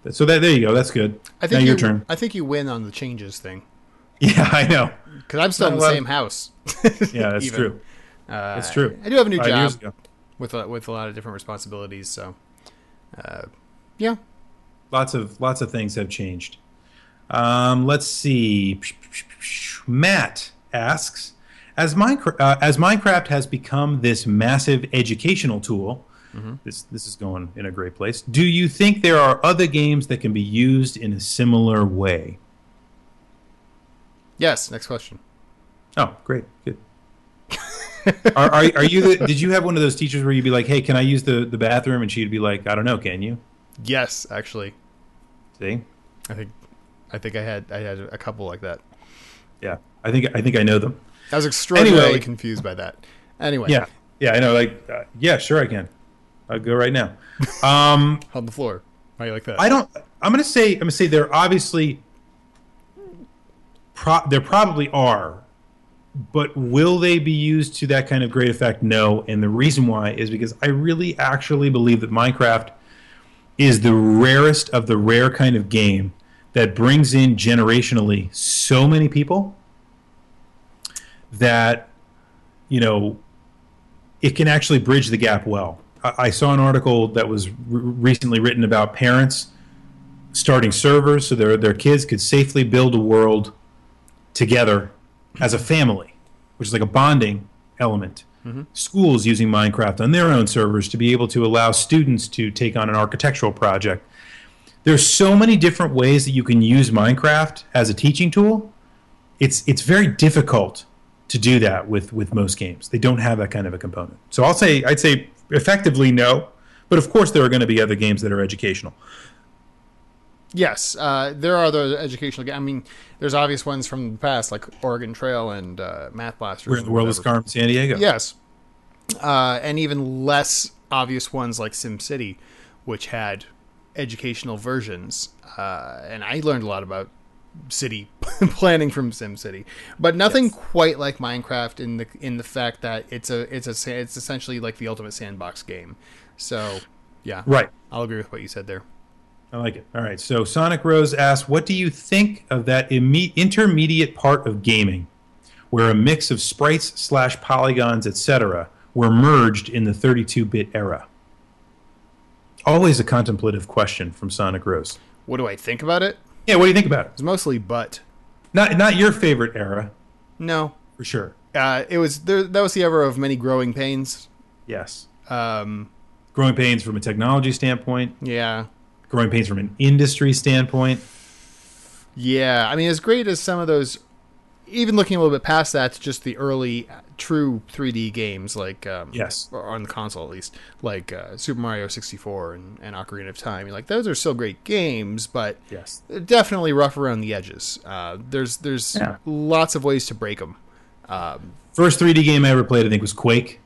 So that there you go. That's good. I now think your turn. I think you win on the changes thing [laughs] Yeah, I know. because I'm still in the same house. [laughs] Yeah, that's [laughs] true. Uh, That's true. I do have a new Five job with a, with a lot of different responsibilities. So, uh, yeah, Lots of lots of things have changed. Um, let's see. Matt asks, as Minecraft uh, as Minecraft has become this massive educational tool, this this is going in a great place. Do you think there are other games that can be used in a similar way? Yes. Next question. Oh, great, good. [laughs] are, are are you? The, did you have one of those teachers where you'd be like, "Hey, can I use the the bathroom?" and she'd be like, "I don't know, can you?" Yes, actually, See, I think I think I had I had a couple like that. yeah, I think I think I know them. I was extraordinarily Anyway. confused by that. Anyway, Yeah, yeah, I know. Like, uh, yeah, sure, I can. I'll go right now. Um, [laughs] on the floor. How you like that? I don't. I'm gonna say. I'm gonna say there obviously. Pro, there probably are, but will they be used to that kind of great effect? No. And the reason why is because I really actually believe that Minecraft is the rarest of the rare kind of game that brings in generationally so many people that you know it can actually bridge the gap well. I, saw an article that was recently written about parents starting servers so their their kids could safely build a world together as a family, which is like a bonding element. Mm-hmm. Schools using Minecraft on their own servers to be able to allow students to take on an architectural project. There's so many different ways that you can use Minecraft as a teaching tool. It's it's very difficult to do that with with most games. They don't have that kind of a component. So I'll say I'd say effectively no, but of course there are going to be other games that are educational. Yes, uh, there are other educational. ga- I mean, there's obvious ones from the past, like Oregon Trail and uh, Math Blasters. We're in the world of. Scarm San Diego. Yes, uh, and even less obvious ones like SimCity, which had educational versions. Uh, and I learned a lot about city [laughs] planning from SimCity, but nothing Yes. quite like Minecraft in the in the fact that it's a it's a it's essentially like the ultimate sandbox game. So, yeah, Right. I'll agree with what you said there. I like it. All right. So Sonic Rose asks, "What do you think of that imme- intermediate part of gaming, where a mix of sprites slash polygons, etc., were merged in the 32-bit era?" Always a contemplative question from Sonic Rose. What do I think about it? Yeah. What do you think about it? It's mostly but. Not not your favorite era No, for sure. uh, it was there. That was the era of many growing pains. Yes. Um, Growing pains from a technology standpoint, yeah, growing pains from an industry standpoint. yeah. I mean, as great as some of those, even looking a little bit past that, to just the early true 3D games, like um, Yes. or on the console at least, like uh, Super Mario 64 and, and Ocarina of Time. Like those are still great games, but Yes. definitely rough around the edges. Uh, there's there's Yeah. lots of ways to break them. Um, First 3D game I ever played, I think, was Quake,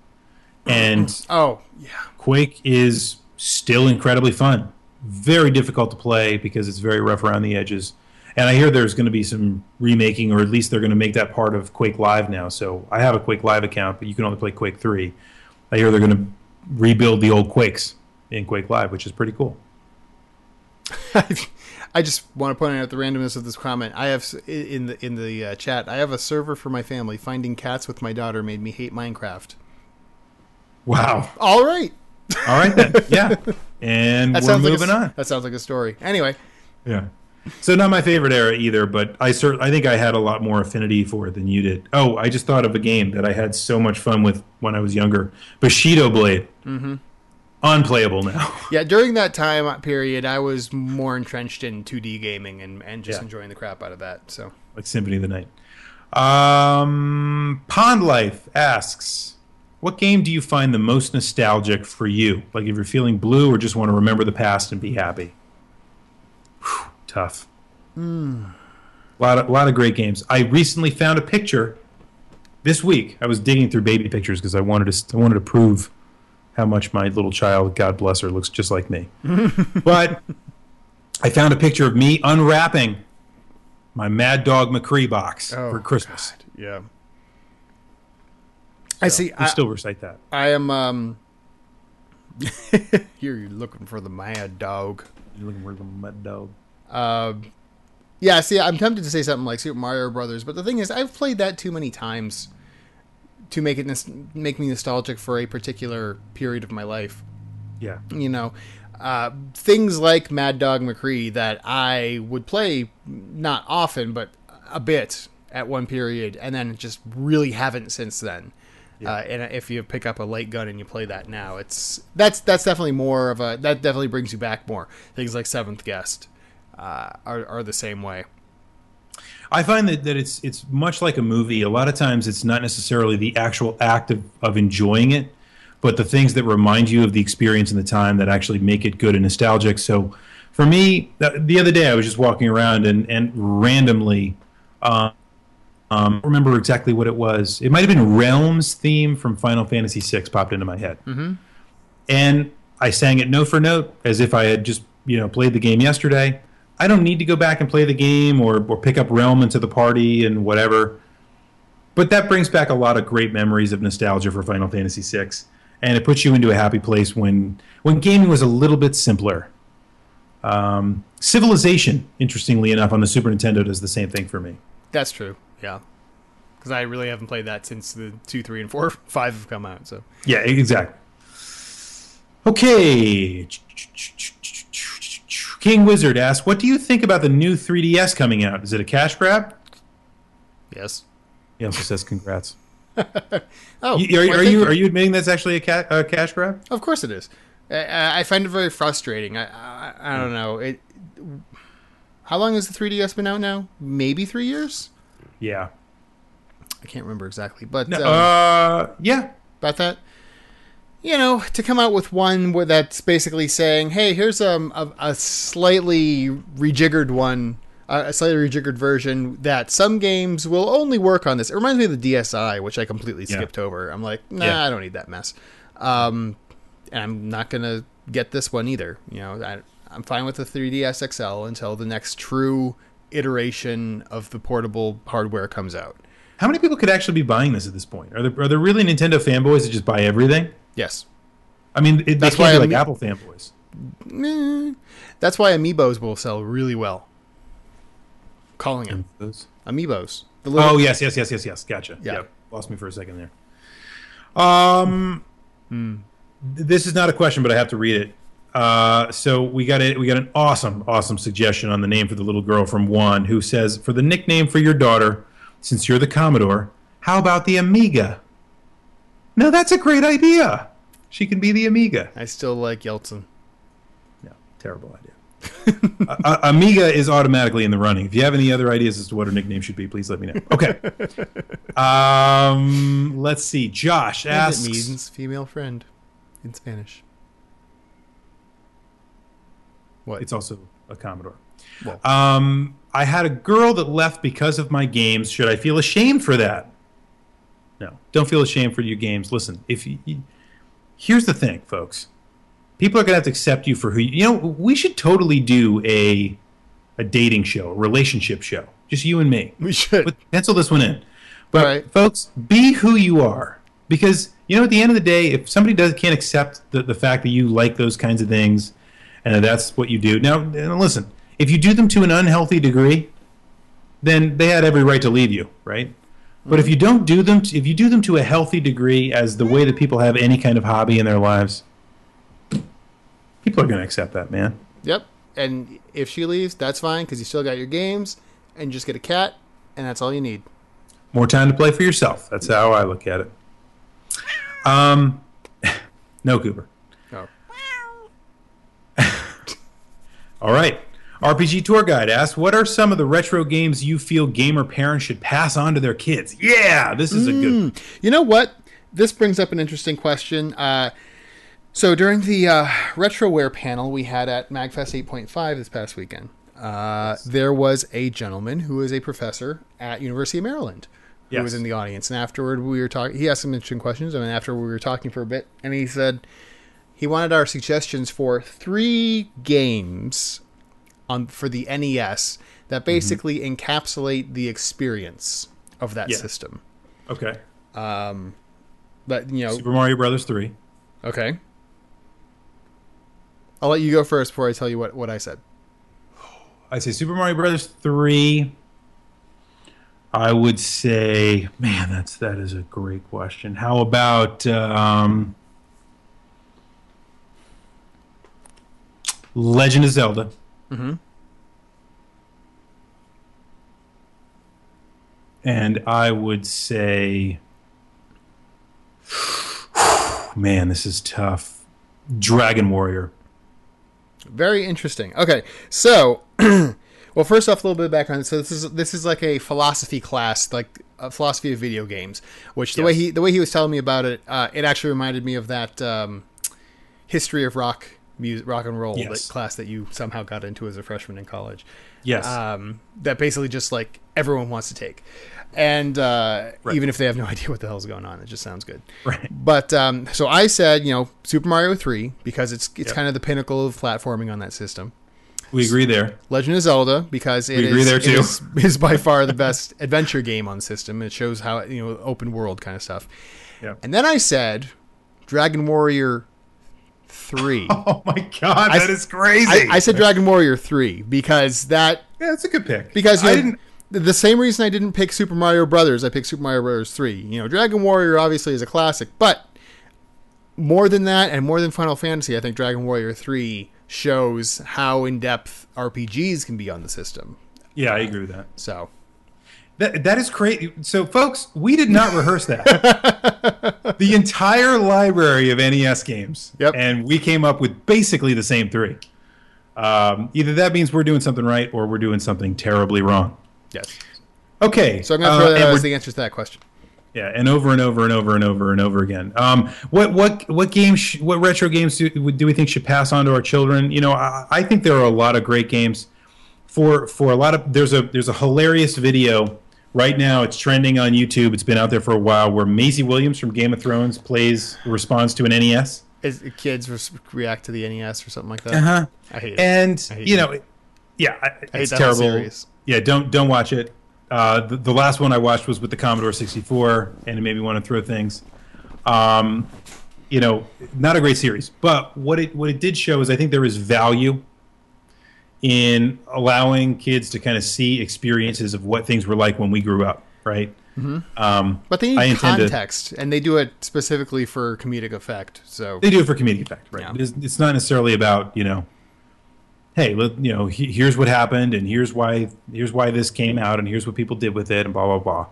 and [clears throat] oh yeah, Quake is still incredibly fun. Very difficult to play because it's very rough around the edges. And I hear there's going to be some remaking, or at least they're going to make that part of Quake Live now. So I have a Quake Live account, but you can only play Quake 3. I hear they're going to rebuild the old Quakes in Quake Live, which is pretty cool. [laughs] I just want to point out the randomness of this comment. I have in the in the uh, chat. I have a server for my family. Finding cats with my daughter made me hate Minecraft. Wow. All right, All right, then. [laughs] Yeah. And that we're moving like a, on. That sounds like a story. Anyway, Yeah. So not my favorite era either, but I cert- I think I had a lot more affinity for it than you did. Oh, I just thought of a game that I had so much fun with when I was younger. Bushido Blade. Mm-hmm. Unplayable now. [laughs] yeah, during that time period, I was more entrenched in 2D gaming and and just Yeah. enjoying the crap out of that. So like Symphony of the Night. Um, Pond Life asks, "What game do you find the most nostalgic for you? Like if you're feeling blue or just want to remember the past and be happy." Whew, tough. A lot of lot of great games. I recently found a picture this week. I was digging through baby pictures because I wanted to I wanted to prove how much my little child, God bless her, looks just like me. [laughs] but I found a picture of me unwrapping my Mad Dog McCree box Oh, for Christmas. yeah, I see. I, still recite that. I am um. [laughs] here you're looking for the mad dog. You're looking for the Mad Dog. Um, yeah, see, I'm tempted to say something like Super Mario Brothers, but the thing is, I've played that too many times to make it make me nostalgic for a particular period of my life. Yeah. You know, uh, things like Mad Dog McCree that I would play not often, but a bit at one period, and then just really haven't since then. Uh, and if you pick up a light gun and you play that now, it's that's that's definitely more of a that definitely brings you back more. Things like Seventh Guest uh, are are the same way. I find that, that it's it's much like a movie. A lot of times, it's not necessarily the actual act of, of enjoying it, but the things that remind you of the experience and the time that actually make it good and nostalgic. So, for me, the, the other day I was just walking around and and randomly, uh, um, remember exactly what it was. It might have been Relm's theme from Final Fantasy VI popped into my head, mm-hmm. and I sang it note for note as if I had just you know played the game yesterday. I don't need to go back and play the game or, or pick up Relm into the party and whatever. But that brings back a lot of great memories of nostalgia for Final Fantasy VI, and it puts you into a happy place when when gaming was a little bit simpler. Um, Civilization, interestingly enough, on the Super Nintendo does the same thing for me. That's true. Yeah, because I really haven't played that since the two, three, and four, [laughs] five have come out. So Yeah, exactly. Okay. King Wizard asks, "What do you think about the new 3DS coming out? Is it a cash grab?" yes. He also says, "Congrats." [laughs] Oh, You- are, are you are you admitting that's actually a, ca- a cash grab? Of course it is. I, I find it very frustrating. I, I I don't know it. How long has the 3DS been out now? Maybe three years. Yeah. I can't remember exactly, but No, um, uh, yeah. about that. You know, to come out with one where that's basically saying, "Hey, here's um, a, a slightly rejiggered one, a slightly rejiggered version that some games will only work on this." It reminds me of the DSi, which I completely Yeah. skipped over. I'm like, nah, Yeah. I don't need that mess. Um, and I'm not gonna get this one either. You know, I, I'm fine with the 3DS XL until the next true iteration of the portable hardware comes out. How many people could actually be buying this at this point? Are there are there really Nintendo fanboys that just buy everything? Yes. I mean, it, That's why like Apple fanboys. Eh, that's why amiibos will sell really well. Calling them amiibos. The little, Oh yes, yes, yes, yes, yes. Gotcha. Yeah. Yep. Lost me for a second there. Um, th- this is not a question, but I have to read it. Uh, so we got a, we got an awesome, awesome suggestion on the name for the little girl from Juan, who says, "For the nickname for your daughter, since you're the Commodore, how about the Amiga?" No, that's a great idea. She can be the Amiga. I still like Yeltsin. No, terrible idea. [laughs] uh, Amiga is automatically in the running. If you have any other ideas as to what her nickname should be, please let me know. Okay. [laughs] um, let's see. Josh asks. it means female friend in Spanish. What? It's also a Commodore. Well. Um, I had a girl that left because of my games. Should I feel ashamed for that? No, don't feel ashamed for your games. Listen, if you, you- here's the thing, folks, people are gonna have to accept you for who you. You know, we should totally do a a dating show, a relationship show, just you and me. we should. But pencil this one in. But right. folks, be who you are. Because you know, at the end of the day, if somebody does can't accept the, the fact that you like those kinds of things, and that that's what you do. Now listen, if you do them to an unhealthy degree, then they had every right to leave you, right? But if you don't do them, if you do them to a healthy degree, as the way that people have any kind of hobby in their lives, people are going to accept that, man. Yep. And if she leaves, that's fine because you still got your games and you just get a cat, and that's all you need. More time to play for yourself. That's how I look at it. Um, [laughs] no, Cooper. Oh. [laughs] All right. RPG Tour Guide asks, "What are some of the retro games you feel gamer parents should pass on to their kids?" Yeah, this is a good. You know what? This brings up an interesting question. Uh, so during the uh, RetroWare panel we had at MagFest 8.5 this past weekend, uh, there was a gentleman who is a professor at University of Maryland who Yes. was in the audience. And afterward, we were talking. He asked some interesting questions. Mean, after we were talking for a bit, and he said he wanted our suggestions for three games on for the NES that basically encapsulate the experience of that Yeah. system. Okay. Um, But you know, Super Mario Brothers three. Okay. I'll let you go first before I tell you what, what I said. I say Super Mario Brothers three. I would say, man, that's that is a great question. How about um, Legend of Zelda? Mhm. and I would say, man, this is tough. Dragon Warrior. Very interesting. Okay, so [clears throat] well, first off, a little bit of background. So this is this is like a philosophy class, like a philosophy of video games. Which the way he the way he was telling me about it, uh, it actually reminded me of that um, history of rock music, rock and roll Yes. that class that you somehow got into as a freshman in college. Yes. um, that basically just like everyone wants to take, and uh, Right. even if they have no [laughs] idea what the hell's going on, it just sounds good. right. But um, so I said, you know, Super Mario Three because it's it's Yep. kind of the pinnacle of platforming on that system. We agree there. Legend of Zelda because it We agree is- there, too. is- [laughs] is by far the best adventure game on the system. It shows how you know open world kind of stuff. Yep. And then I said Dragon Warrior Three. [laughs] Oh my god, I- that is crazy. I, I said Dragon Warrior Three because that yeah, that's a good pick. because you I know, didn't. the same reason I didn't pick Super Mario Brothers, I picked Super Mario Brothers 3. You know, Dragon Warrior obviously is a classic, but more than that and more than Final Fantasy, I think Dragon Warrior 3 shows how in-depth RPGs can be on the system. Yeah, I agree with that. So, That that is crazy. So, folks, we did not rehearse that. [laughs] the entire library of NES games, Yep. and we came up with basically the same three. Um, either that means we're doing something right, or we're doing something terribly wrong. yes. Okay, So I'm going to uh, that as the answer to that question. Yeah, and over and over and over and over and over again. Um, what what what games? Sh- what retro games do, do we think should pass on to our children? You know, I, I think there are a lot of great games. For for a lot of there's a there's a hilarious video right now. It's trending on YouTube. It's been out there for a while. Where Maisie Williams from Game of Thrones plays responds to an NES. Is, kids res- react to the NES or something like that. Uh-huh. I hate it. And hate you that. know, yeah, I- it's that terrible. series. Yeah, don't don't watch it. Uh, the, the last one I watched was with the Commodore 64, and it made me want to throw things. Um, you know, not a great series, but what it what it did show is I think there is value in allowing kids to kind of see experiences of what things were like when we grew up, right? Mm-hmm. Um, But they I need intend to- context, and they do it specifically for comedic effect. So, they do it for comedic effect, right? Yeah. It's, it's not necessarily about you know, hey, let, you know, he, here's what happened, and here's why here's why this came out, and here's what people did with it, and blah blah blah.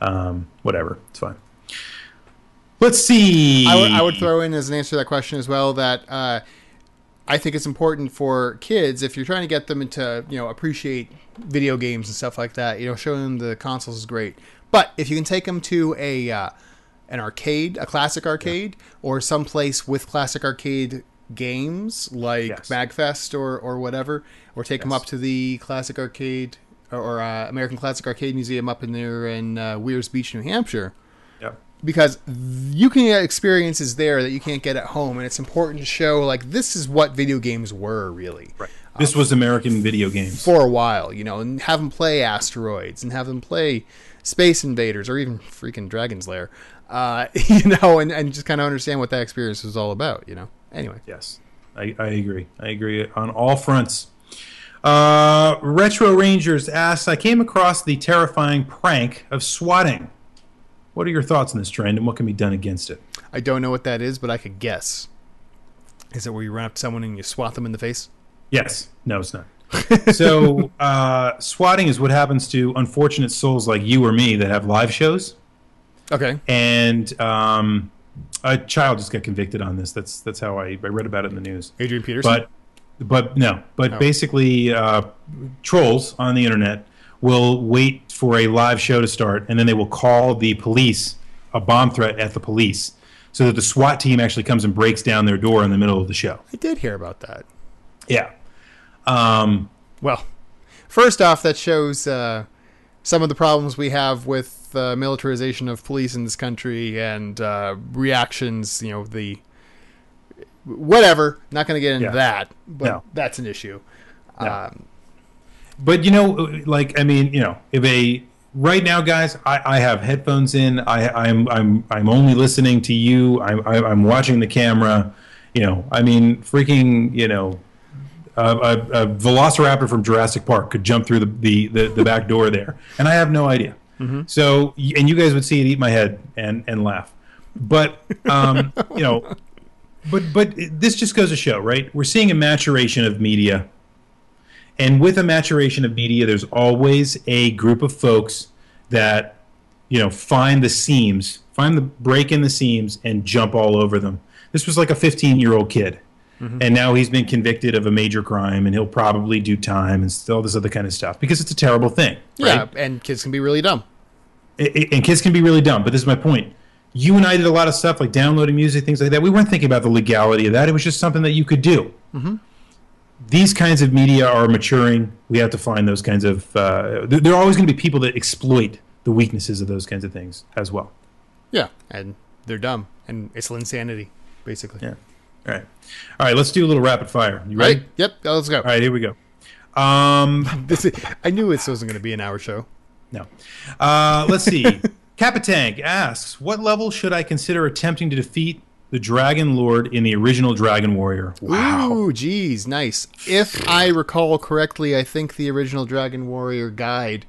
Um, whatever, it's fine. Let's see. I would, I would throw in as an answer to that question as well that uh, I think it's important for kids if you're trying to get them into you know appreciate video games and stuff like that. You know, showing them the consoles is great, but if you can take them to a uh, an arcade, a classic arcade, or someplace with classic arcade games like Yes. Magfest or or whatever, or take them up to the classic arcade or, or uh, American Classic Arcade Museum up in there in uh, Weirs Beach, New Hampshire. Because you can get experiences there that you can't get at home and it's important to show like this is what video games were really Right. This was American video games. for a while you know and have them play asteroids and have them play space invaders or even freaking dragon's lair uh, [laughs] you know and, and just kind of understand what that experience was all about you know anyway Yes, I, I agree. I agree on all fronts. Uh, Retro Rangers asks, I came across the terrifying prank of swatting. What are your thoughts on this trend, and what can be done against it? i don't know what that is but i could guess is it where you to someone and you swat them in the face Yes, no, it's not. [laughs] so, uh, swatting is what happens to unfortunate souls like you or me that have live shows, okay and um, a child just got convicted on this. That's that's how I, I read about it in the news. adrian peterson but but no but Oh. basically uh, trolls on the internet will wait for a live show to start and then they will call the police a bomb threat at the police so that the SWAT team actually comes and breaks down their door in the middle of the show. i did hear about that Yeah. Um, Well, first off, that shows uh, some of the problems we have with uh, militarization of police in this country and uh, reactions. You know, the whatever. Not going to get into Yeah. that, but No. that's an issue. No. Um, but you know, like I mean, you know, if a right now, guys, I, I have headphones in. I, I'm I'm I'm only listening to you. I'm I'm I'm watching the camera. You know, I mean, freaking, you know, a, a, a velociraptor from Jurassic Park could jump through the the, the, the back door there, and I have no idea. So, and you guys would see it eat my head and and laugh, but um, you know, but but this just goes to show, right? We're seeing a maturation of media, and with a maturation of media, there's always a group of folks that you know find the seams, find the break in the seams, and jump all over them. This was like a 15 year old kid, mm-hmm. and now he's been convicted of a major crime, and he'll probably do time and all this other kind of stuff because it's a terrible thing. Yeah, and kids can be really dumb. And kids can be really dumb. But this is my point. You and I did a lot of stuff like downloading music, things like that. We weren't thinking about the legality of that. It was just something that you could do. Mm-hmm. These kinds of media are maturing. We have to find those kinds of. Uh, there there are always going to be people that exploit the weaknesses of those kinds of things as well. Yeah, and they're dumb, and it's insanity, basically. Yeah. All right. All right. Let's do a little rapid fire. You ready? Right? Yep. Let's go. All right. Here we go. Um, [laughs] This is, I knew this wasn't going to be an hour show. No. Uh, let's see. [laughs] Capitank asks, "What level should I consider attempting to defeat the Dragon Lord in the original Dragon Warrior?" Ooh, geez, nice. If I recall correctly, I think the original Dragon Warrior guide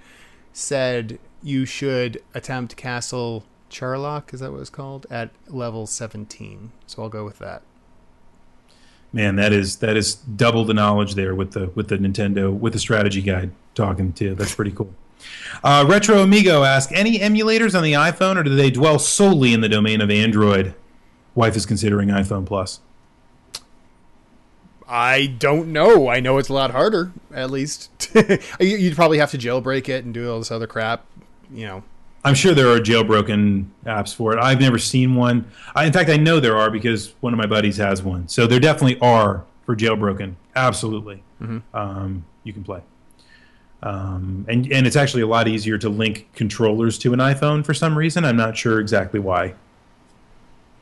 said you should attempt Castle Charlock. Is that what it's called? At level seventeen. So I'll go with that. Man, that is that is double the knowledge there with the with the Nintendo with the strategy guide talking to. you. That's pretty cool. Uh, Retro Amigo asks, "Any emulators on the iPhone, or do they dwell solely in the domain of Android?" Wife is considering iPhone Plus. I don't know. I know it's a lot harder. At least [laughs] You- you'd probably have to jailbreak it and do all this other crap. You know. I'm sure there are jailbroken apps for it. I've never seen one. I, in fact, I know there are because one of my buddies has one. So there definitely are for jailbroken. Absolutely, um, you can play. Um, and and it's actually a lot easier to link controllers to an iPhone for some reason. I'm not sure exactly why.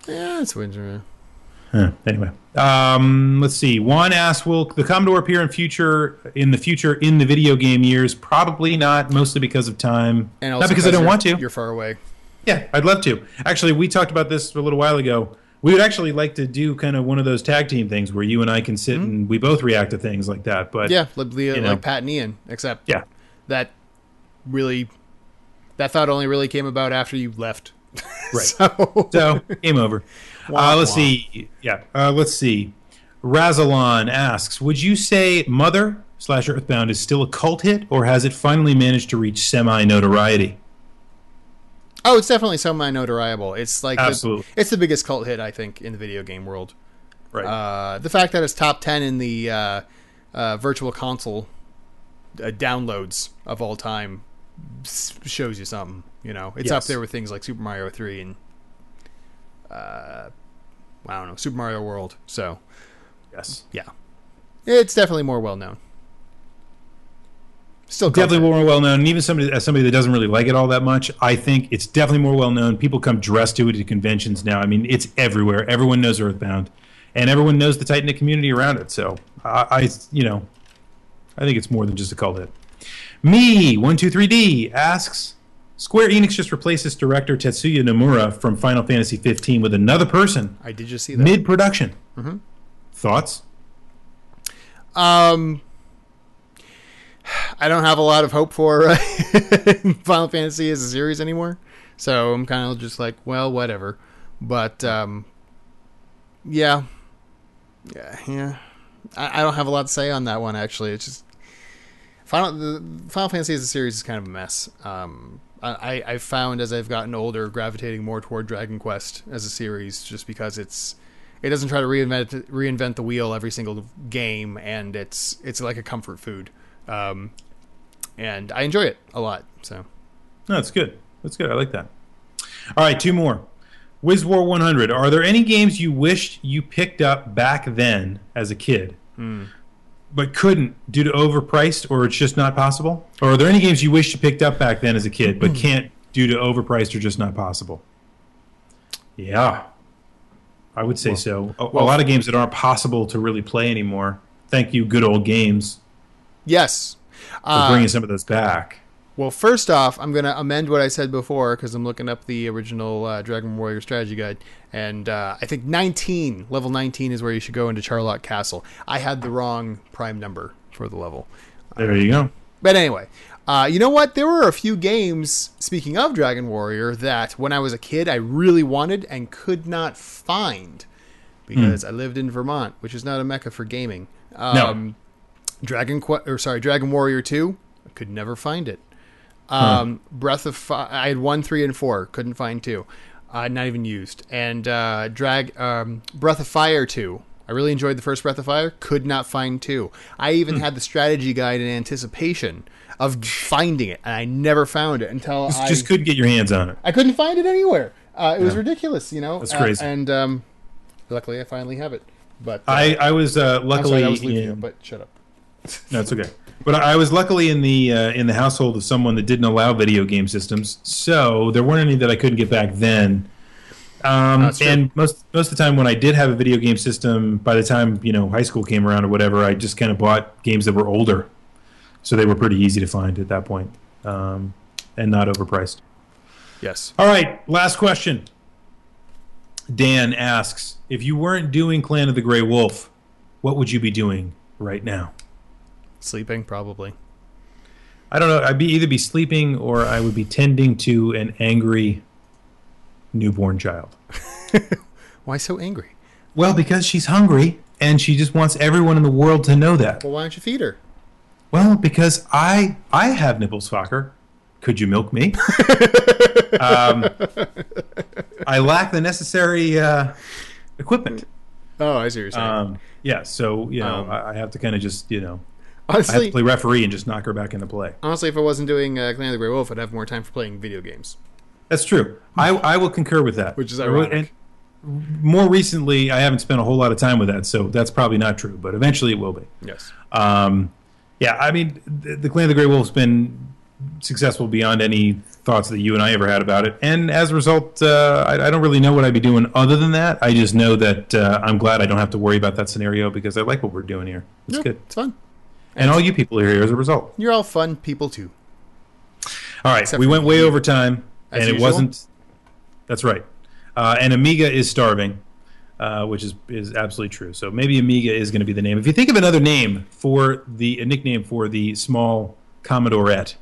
Yeah, it's winter. Huh, anyway, um, let's see. Juan asks, "Will the Commodore appear in future in the future in the video game years? Probably not. Mostly because of time. And also not because I don't want to. You're far away. Yeah, I'd love to. Actually, we talked about this a little while ago. We would actually like to do kind of one of those tag team things where you and I can sit and we both react to things like that. But Yeah, like, like know. Pat and Ian, except yeah, that really that thought only really came about after you left. Right. [laughs] so, so game over. [laughs] Wah, Uh, let's wah. see. Yeah, uh, let's see. Razalon asks, "Would you say Mother slash Earthbound is still a cult hit, or has it finally managed to reach semi notoriety?" oh, it's definitely semi notoriable. It's like the, Absolutely. it's the biggest cult hit I think in the video game world. Right. Uh, the fact that it's top ten in the uh, uh, virtual console uh, downloads of all time shows you something. You know, it's up there with things like Super Mario Three and uh, I don't know Super Mario World. So yes. yeah, it's definitely more well known. Still definitely hit. more well known. And even somebody as somebody that doesn't really like it all that much, I think it's definitely more well known. People come dressed to it at conventions now. I mean, it's everywhere. Everyone knows Earthbound, and everyone knows the tight knit community around it. So I, I, you know, I think it's more than just a cult hit. Me one two three D asks. Square Enix just replaces director Tetsuya Nomura from Final Fantasy 15 with another person I did just see that. mid production. Thoughts? Um, I don't have a lot of hope for uh, [laughs] Final Fantasy as a series anymore, so I'm kind of just like, well, whatever. But um, yeah, yeah, yeah. I, I don't have a lot to say on that one. Actually, it's just Final the Final Fantasy as a series is kind of a mess. Um, I, I found as I've gotten older, gravitating more toward Dragon Quest as a series, just because it's it doesn't try to reinvent reinvent the wheel every single game, and it's it's like a comfort food, um, and I enjoy it a lot. So No, that's good. That's good. I like that. All right, two more. WizWar 100. Are there any games you wished you picked up back then as a kid, but couldn't due to overpriced, or it's just not possible? Or are there any games you wish you picked up back then as a kid, but can't due to overpriced or just not possible? Yeah, I would say so. A, a lot of games that aren't possible to really play anymore. Thank you, good old games, yes, for uh, bringing some of those back. Well, first off, I'm going to amend what I said before because I'm looking up the original uh, Dragon Warrior strategy guide, and uh, I think 19, level 19, is where you should go into Charlock Castle. I had the wrong prime number for the level. There you go. But anyway, uh, you know what? There were a few games, speaking of Dragon Warrior, that when I was a kid I really wanted and could not find because I lived in Vermont, which is not a mecca for gaming. Um, Dragon Qu- or sorry, Dragon Warrior 2, I could never find it. Um, Breath of Fi- I had one, three, and four. Couldn't find two. Uh, not even used. And uh, drag um, Breath of Fire two. I really enjoyed the first Breath of Fire. Could not find two. I even had the strategy guide in anticipation of finding it, and I never found it until I Just couldn't get your hands on it. I couldn't find it anywhere. Uh, it was ridiculous, you know. That's Uh, crazy. and um, luckily, I finally have it. But uh, I, I was uh, luckily sorry, I was leaving in, you, but shut up. No, it's okay. But I was luckily in the uh, in the household of someone that didn't allow video game systems, so there weren't any that I couldn't get back then. Um, and most most of the time, when I did have a video game system, by the time you know high school came around or whatever, I just kind of bought games that were older, so they were pretty easy to find at that point, um, and not overpriced. Yes. All right, last question. Dan asks, if you weren't doing Clan of the Grey Wolf, what would you be doing right now? Sleeping, probably. I don't know. I'd be either be sleeping or I would be tending to an angry newborn child. [laughs] Why so angry? Well, because she's hungry and she just wants everyone in the world to know that. Well, why don't you feed her? Well, because I I have nipples, Fokker. Could you milk me? [laughs] um, I lack the necessary uh, equipment. Oh, I see what you're saying. Um, yeah, so you know Um, I, I have to kind of just you know I have honestly, to play referee and just knock her back into play. honestly, if I wasn't doing uh, Clan of the Grey Wolf, I'd have more time for playing video games. That's true. I I will concur with that. Which is ironic. And more recently, I haven't spent a whole lot of time with that, so that's probably not true. But eventually, it will be. Yes. Um, yeah, I mean, the, the Clan of the Grey Wolf's been successful beyond any thoughts that you and I ever had about it, and as a result, uh, I, I don't really know what I'd be doing other than that. I just know that uh, I'm glad I don't have to worry about that scenario because I like what we're doing here. It's Yeah, good, It's fun. And all you people are here as a result. You're all fun people too. All right, Except we went way over time, and it wasn't. That's right. Uh, and Amiga is starving, uh, which is is absolutely true. So maybe Amiga is going to be the name. If you think of another name for the a nickname for the small Commodorette,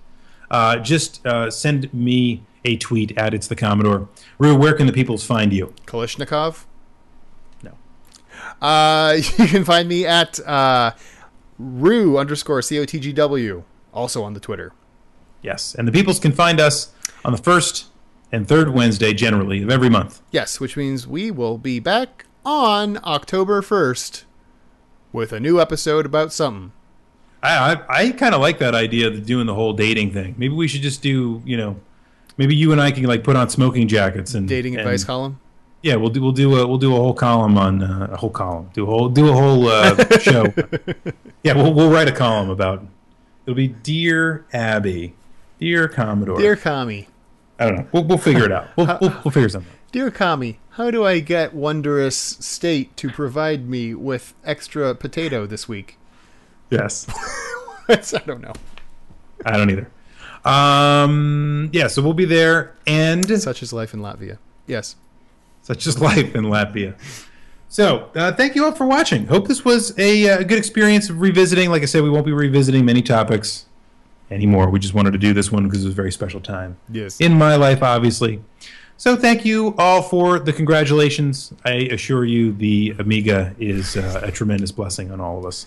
uh, just uh, send me a tweet at it's the Commodore. Rue, where can the peoples find you? Kalishnikov. No. Uh, [laughs] you can find me at uh, Rue underscore cotgw, also on the Twitter. Yes, and the peoples can find us on the first and third Wednesday generally of every month. Yes, which means we will be back on October first with a new episode about something. I I, I kind of like that idea of doing the whole dating thing. Maybe we should just do you know, maybe you and I can like put on smoking jackets and Dating and- advice column. Yeah, we'll do we'll do a we'll do a whole column on uh, a whole column. Do a whole do a whole uh, [laughs] show. Yeah, we'll we'll write a column about. It'll be dear Abby, dear Commodore. Dear Kami, I don't know. We'll we'll figure it out. We'll we'll, we'll figure something. out. dear Kami, how do I get Wondrous State to provide me with extra potato this week? Yes, [laughs] I don't know. I don't either. Um, yeah, so we'll be there, and Such is life in Latvia. Yes. Such is [laughs] life in Latvia. So, uh, thank you all for watching. Hope this was a, uh, good experience of revisiting. Like I said, we won't be revisiting many topics anymore. We just wanted to do this one because it was a very special time Yes. in my life, obviously. So, thank you all for the congratulations. I assure you, the Amiga is uh, a tremendous blessing on all of us.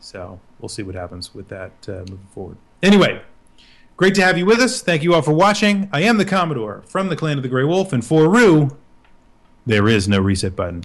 So, we'll see what happens with that uh, moving forward. Anyway, great to have you with us. Thank you all for watching. I am the Commodore from the Clan of the Grey Wolf, and for Rue, there is no reset button.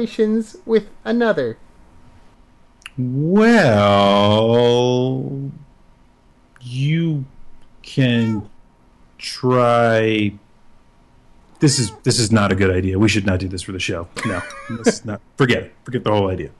Relations with another? Well, you can try. This is this is not a good idea. We should not do this for the show. No, [laughs] not. Forget it. Forget the whole idea.